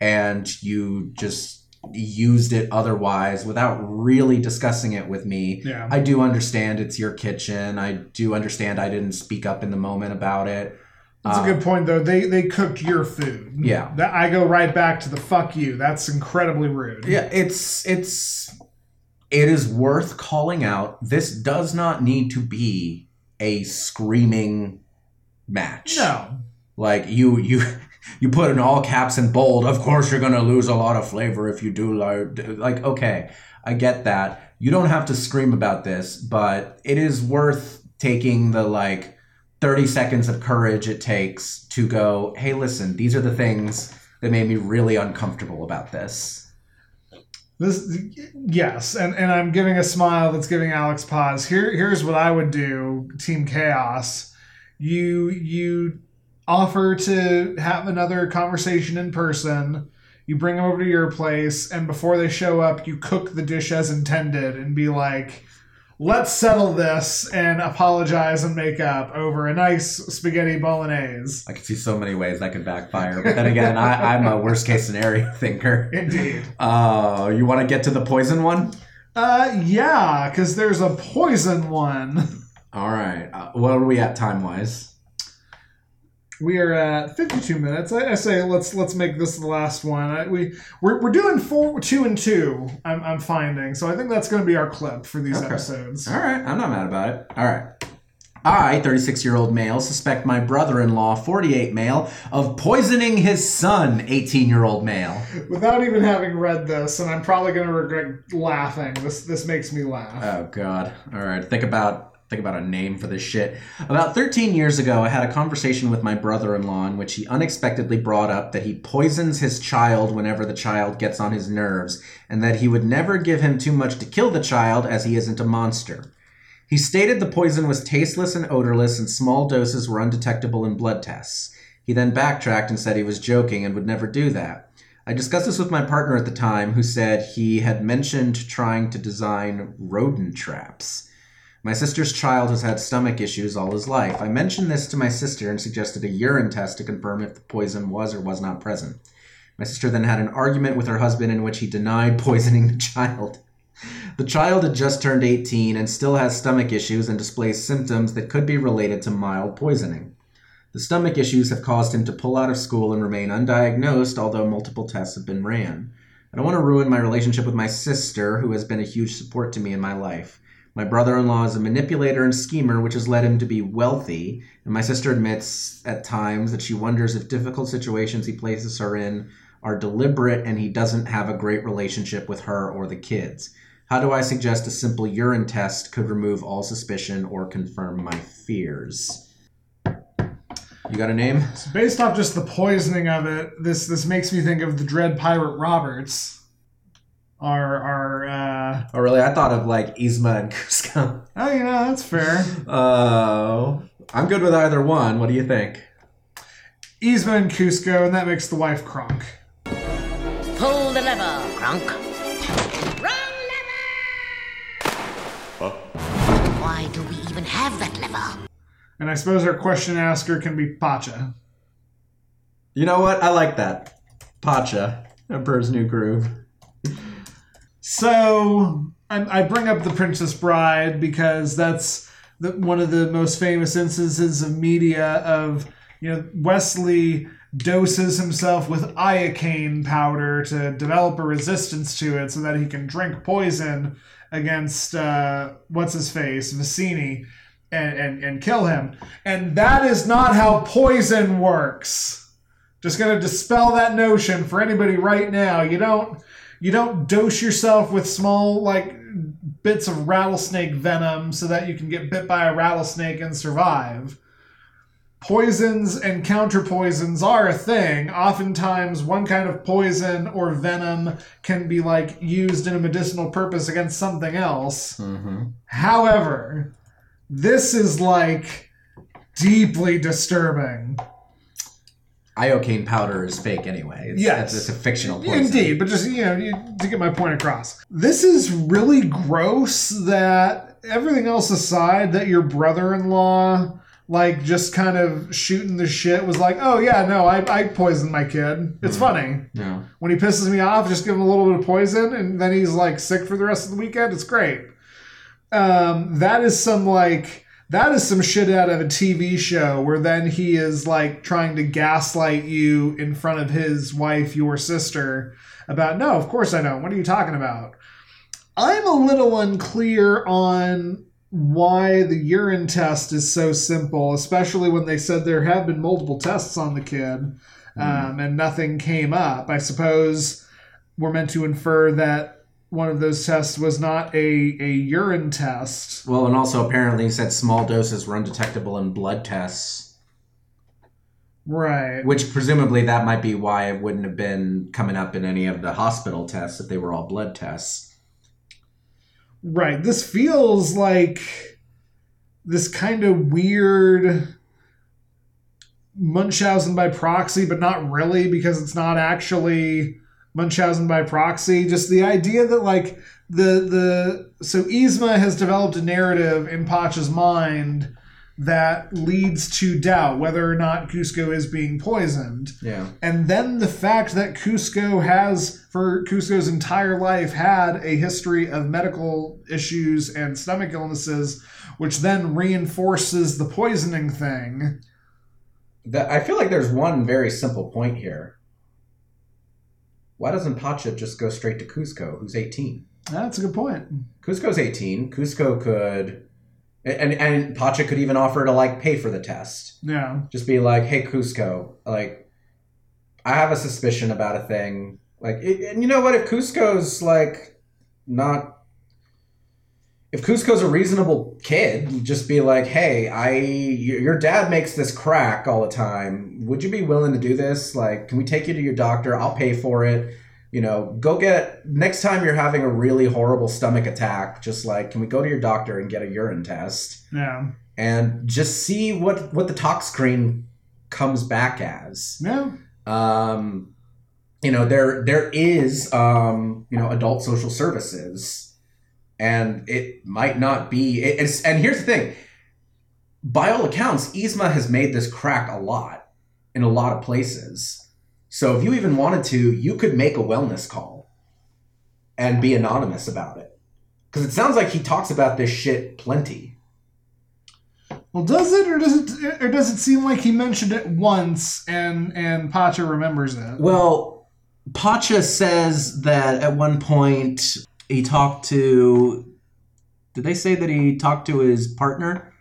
and you just used it otherwise without really discussing it with me. Yeah. I do understand it's your kitchen. I do understand I didn't speak up in the moment about it. That's Uh, a good point, though. They they cooked your food. Yeah. That I go right back to the fuck you. That's incredibly rude. Yeah, it's it's it is worth calling out. This does not need to be a screaming match. No. Like you you you put in all caps and bold, of course you're going to lose a lot of flavor if you do like okay, I get that. You don't have to scream about this, but it is worth taking the like 30 seconds of courage it takes to go, "Hey, listen, these are the things that made me really uncomfortable about this." This yes, and, and I'm giving a smile that's giving Alex pause. Here here's what I would do, Team Chaos. You you offer to have another conversation in person. You bring them over to your place, and before they show up, you cook the dish as intended and be like, let's settle this and apologize and make up over a nice spaghetti bolognese. I can see so many ways that could backfire, but then again, I, I'm a worst case scenario [LAUGHS] thinker. Indeed. Uh, you want to get to the poison one? Uh, yeah, because there's a poison one. All right. Uh, what are we at time wise? We are at 52 minutes. I, I say let's let's make this the last one. I, we we're, we're doing four, two and two. I'm, I'm finding, so I think that's going to be our clip for these Okay. episodes. All right. I'm not mad about it. All right. I, 36 year old male, suspect my brother in law, 48 male, of poisoning his son, 18 year old male. Without even having read this, and I'm probably going to regret laughing. This this makes me laugh. Oh God! All right, think about think about a name for this shit. About 13 years ago, I had a conversation with my brother-in-law in which he unexpectedly brought up that he poisons his child whenever the child gets on his nerves, and that he would never give him too much to kill the child, as he isn't a monster. He stated the poison was tasteless and odorless, and small doses were undetectable in blood tests. He then backtracked and said he was joking and would never do that. I discussed this with my partner at the time, who said he had mentioned trying to design rodent traps. My sister's child has had stomach issues all his life. I mentioned this to my sister and suggested a urine test to confirm if the poison was or was not present. My sister then had an argument with her husband in which he denied [LAUGHS] poisoning the child. The child had just turned 18 and still has stomach issues and displays symptoms that could be related to mild poisoning. The stomach issues have caused him to pull out of school and remain undiagnosed, although multiple tests have been ran. I don't want to ruin my relationship with my sister, who has been a huge support to me in my life. My brother in law is a manipulator and schemer, which has led him to be wealthy, and my sister admits at times that she wonders if difficult situations he places her in are deliberate and he doesn't have a great relationship with her or the kids. How do I suggest a simple urine test could remove all suspicion or confirm my fears? You got a name? So based off just the poisoning of it, this this makes me think of the Dread Pirate Roberts. Our our uh, Oh, really? I thought of like Yzma and Kuzco. [LAUGHS] oh, you know that's fair. Oh, I'm good with either one. What do you think? Yzma and Kuzco, and that makes the wife Kronk. Pull the lever, Kronk. Wrong lever! Why do we even have that lever? And I suppose our question asker can be Pacha. You know what? I like that. Pacha, Emperor's New Groove. So I, I bring up the Princess Bride because that's the, one of the most famous instances of media of you know Westley doses himself with iocane powder to develop a resistance to it so that he can drink poison against uh, what's his face Vizzini and, and and kill him. And that is not how poison works. Just gonna dispel that notion for anybody right now. You don't you don't dose yourself with small like bits of rattlesnake venom so that you can get bit by a rattlesnake and survive poisons and counter poisons are a thing. Oftentimes, one kind of poison or venom can be like used in a medicinal purpose against something else. Mm-hmm. However, this is like deeply disturbing. Iocane powder is fake anyway. It's, Yes. it's, it's a fictional poison. Indeed, but just you know you, to get my point across. This is really gross. That everything else aside, that your brother-in-law like just kind of shooting the shit was like, oh yeah, no, I, I poisoned my kid. It's funny No. when he pisses me off, just give him a little bit of poison, and then he's like sick for the rest of the weekend. It's great. Um, that is some like that is some shit out of a TV show where then he is like trying to gaslight you in front of his wife, your sister, about no, of course I don't. What are you talking about? I'm a little unclear on why the urine test is so simple, especially when they said there have been multiple tests on the kid um, and nothing came up. I suppose we're meant to infer that one of those tests was not a, a urine test. Well, and also apparently he said small doses were undetectable in blood tests, Right. which presumably that might be why it wouldn't have been coming up in any of the hospital tests if they were all blood tests. Right. This feels like this kind of weird Munchausen by proxy, but not really because it's not actually Munchausen by proxy. Just the idea that like the the so Yzma has developed a narrative in Pacha's mind that leads to doubt whether or not Kuzco is being poisoned. Yeah. And then the fact that Kuzco has, for Kuzco's entire life, had a history of medical issues and stomach illnesses, which then reinforces the poisoning thing. That, I feel like there's one very simple point here. Why doesn't Pacha just go straight to Kuzco, who's 18? That's a good point. Kuzco's 18. Kuzco could, and and Pacha could even offer to like pay for the test. Yeah. Just be like, hey Kuzco, like, I have a suspicion about a thing. Like, it, and you know what? If Kuzco's like not, if Kuzco's a reasonable kid, just be like, hey, I, your dad makes this crack all the time. Would you be willing to do this? Like, can we take you to your doctor? I'll pay for it. You know, go get next time you're having a really horrible stomach attack. Just like, can we go to your doctor and get a urine test? Yeah. and just see what what the tox screen comes back as. Yeah. Um, you know, there there is um, you know adult social services, and it might not be. It, it's and here's the thing. By all accounts, Yzma has made this crack a lot in a lot of places. So if you even wanted to, you could make a wellness call and be anonymous about it. Because it sounds like he talks about this shit plenty. Well, does it, or does it, or does it seem like he mentioned it once and and Pacha remembers it? Well, Pacha says that at one point he talked to. Did they say that he talked to his partner?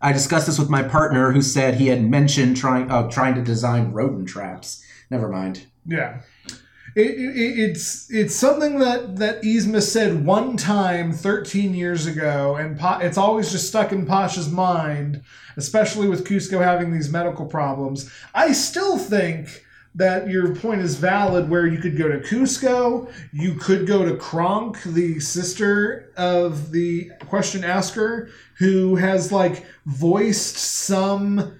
I discussed this with my partner, who said he had mentioned trying uh, trying to design rodent traps. Never mind. Yeah. It, it, it's it's something that that Yzma said one time 13 years ago, and pa, it's always just stuck in Pacha's mind, especially with Kuzco having these medical problems. I still think that your point is valid where you could go to Kuzco, you could go to Kronk, the sister of the question asker, who has like voiced some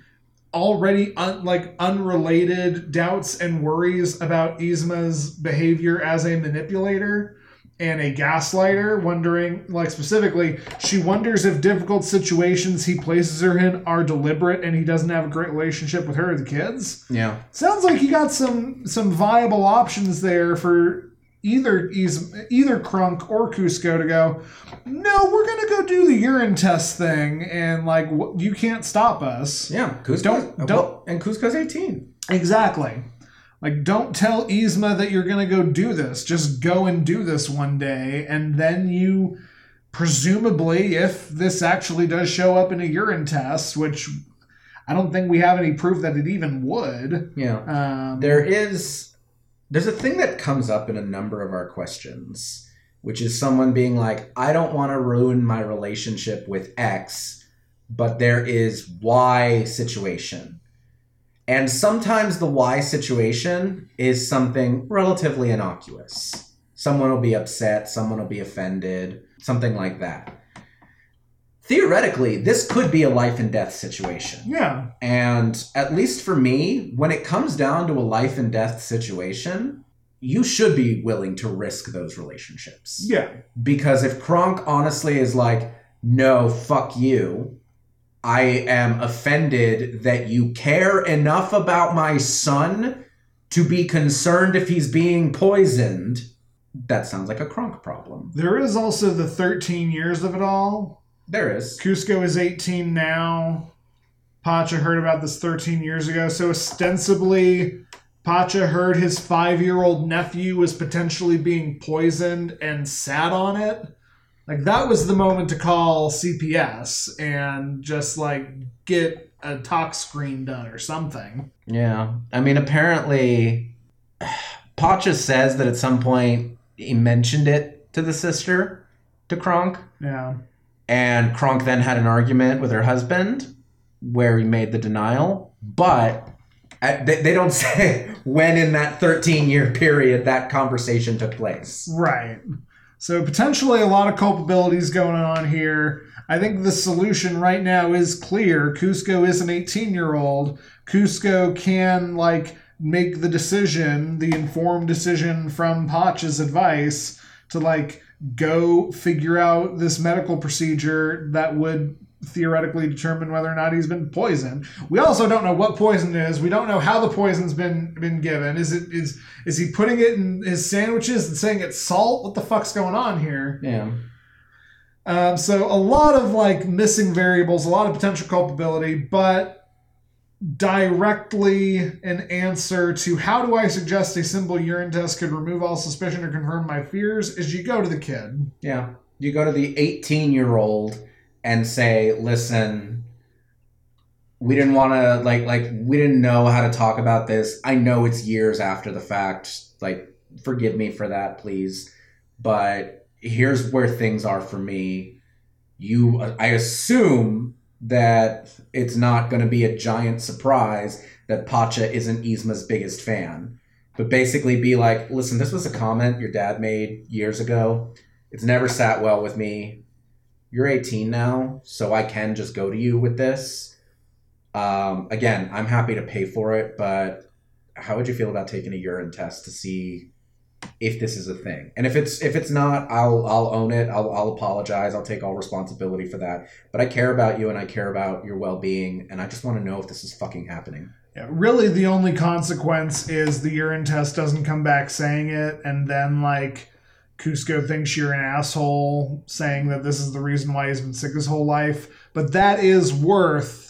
already un, like unrelated doubts and worries about Yzma's behavior as a manipulator and a gaslighter, wondering like specifically, she wonders if difficult situations he places her in are deliberate and he doesn't have a great relationship with her or the kids. Yeah. Sounds like he got some some viable options there for either either Kronk or Kuzco to go. No, we're gonna go do the urine test thing, and like you can't stop us. Yeah. Kuzco. Don't- uh, well, don't- and Kuzco's eighteen. Exactly. Like, don't tell Yzma that you're gonna go do this. Just go and do this one day, and then you, presumably, if this actually does show up in a urine test, which I don't think we have any proof that it even would. Yeah. Um, There is there's a thing that comes up in a number of our questions, which is someone being like, I don't want to ruin my relationship with X, but there is Y situation. And sometimes the why situation is something relatively innocuous. Someone will be upset, someone will be offended, something like that. Theoretically, this could be a life and death situation. Yeah. And at least for me, when it comes down to a life and death situation, you should be willing to risk those relationships. Yeah. Because if Kronk honestly is like, no, fuck you, I am offended that you care enough about my son to be concerned if he's being poisoned, that sounds like a Kronk problem. There is also the 13 years of it all. There is. Kuzco is 18 now. Pacha heard about this 13 years ago. So ostensibly, Pacha heard his five year old nephew was potentially being poisoned and sat on it. Like, that was the moment to call CPS and just, like, get a tox screen done or something. Yeah. I mean, apparently, [SIGHS] Pacha says that at some point he mentioned it to the sister, to Kronk. Yeah. And Kronk then had an argument with her husband where he made the denial. But they, they don't [LAUGHS] say when in that 13 year period that conversation took place. Right. So potentially a lot of culpabilities going on here. I think the solution right now is clear. Kuzco is an 18 year old. Kuzco can like make the decision, the informed decision from Pacha's advice to like go figure out this medical procedure that would theoretically determine whether or not he's been poisoned. We also don't know what poison is. We don't know how the poison's been been given. Is it is is he putting it in his sandwiches and saying it's salt? What the fuck's going on here? Yeah. Um, so a lot of like missing variables, a lot of potential culpability, but directly an answer to how do I suggest a simple urine test could remove all suspicion or confirm my fears is you go to the kid. Yeah. You go to the 18 year old and say, listen, we didn't want to, like, like, we didn't know how to talk about this. I know it's years after the fact. Like, forgive me for that, please. But here's where things are for me. You, I assume that it's not going to be a giant surprise that Pacha isn't Yzma's biggest fan. But basically be like, listen, this was a comment your dad made years ago. It's never sat well with me. You're 18 now, so I can just go to you with this. Um, again, I'm happy to pay for it, but how would you feel about taking a urine test to see if this is a thing? And if it's if it's not, I'll I'll own it. I'll I'll apologize. I'll take all responsibility for that. But I care about you and I care about your well-being, and I just want to know if this is fucking happening. Yeah, really, the only consequence is the urine test doesn't come back saying it, and then like Kuzco thinks you're an asshole, saying that this is the reason why he's been sick his whole life. But that is worth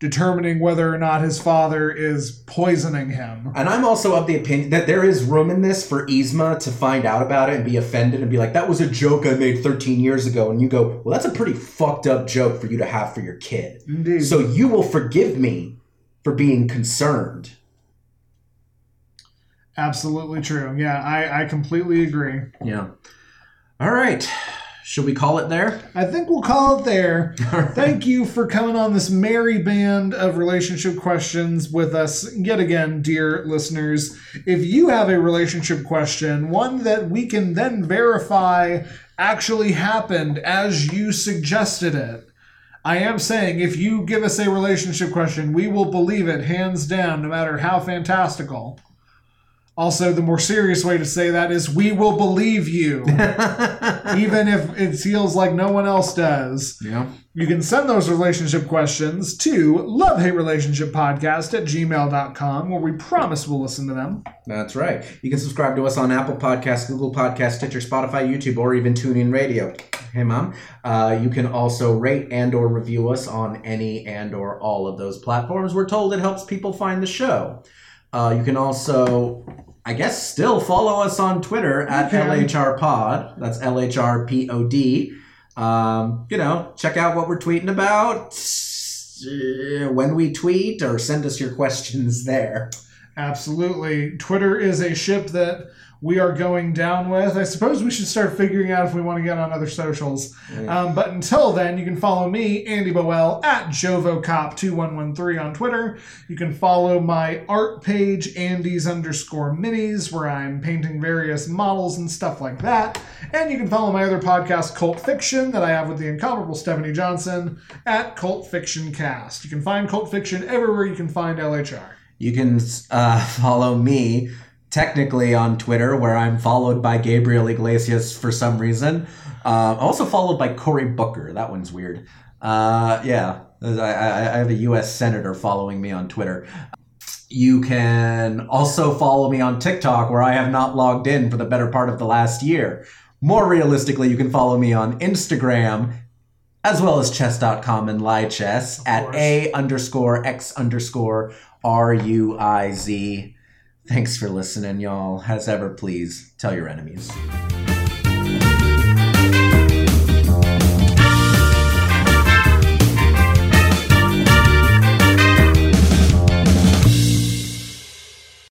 determining whether or not his father is poisoning him. And I'm also of the opinion that there is room in this for Yzma to find out about it and be offended and be like, that was a joke I made 13 years ago. And you go, well, that's a pretty fucked up joke for you to have for your kid. Indeed. So you will forgive me for being concerned. Absolutely true. Yeah, I, I completely agree. Yeah. All right. Should we call it there? I think we'll call it there. [LAUGHS] Thank you for coming on this merry band of relationship questions with us yet again, dear listeners. If you have a relationship question, one that we can then verify actually happened as you suggested it, I am saying if you give us a relationship question, we will believe it hands down, no matter how fantastical. Also, the more serious way to say that is we will believe you, [LAUGHS] even if it feels like no one else does. Yeah. You can send those relationship questions to love hate relationship podcast at gmail.com, where we promise we'll listen to them. That's right. You can subscribe to us on Apple Podcasts, Google Podcasts, Stitcher, Spotify, YouTube, or even TuneIn Radio. Hey, mom. Uh, you can also rate and or review us on any and or all of those platforms. We're told it helps people find the show. Uh, you can also, I guess, still follow us on Twitter at can. LHR Pod. That's L H R P O D. Um, you know, check out what we're tweeting about uh, when we tweet, or send us your [LAUGHS] questions there. Absolutely. Twitter is a ship that we are going down with. I suppose we should start figuring out if we want to get on other socials. Um, but until then, you can follow me, Andy Bowell, at JovoCop2113 on Twitter. You can follow my art page, Andy's underscore minis, where I'm painting various models and stuff like that. And you can follow my other podcast, Cult Fiction, that I have with the incomparable Stephanie Johnson, at Cult Fiction Cast. You can find Cult Fiction everywhere you can find LHR. You can uh, [LAUGHS] follow me technically on Twitter, where I'm followed by Gabriel Iglesias for some reason. Uh, also followed by Cory Booker. That one's weird. Uh, yeah, I, I, I have a U.S. senator following me on Twitter. You can also follow me on TikTok, where I have not logged in for the better part of the last year. More realistically, you can follow me on Instagram as well as chess.com and lichess at a underscore x underscore r u i z. Thanks for listening, y'all. As ever, please tell your enemies.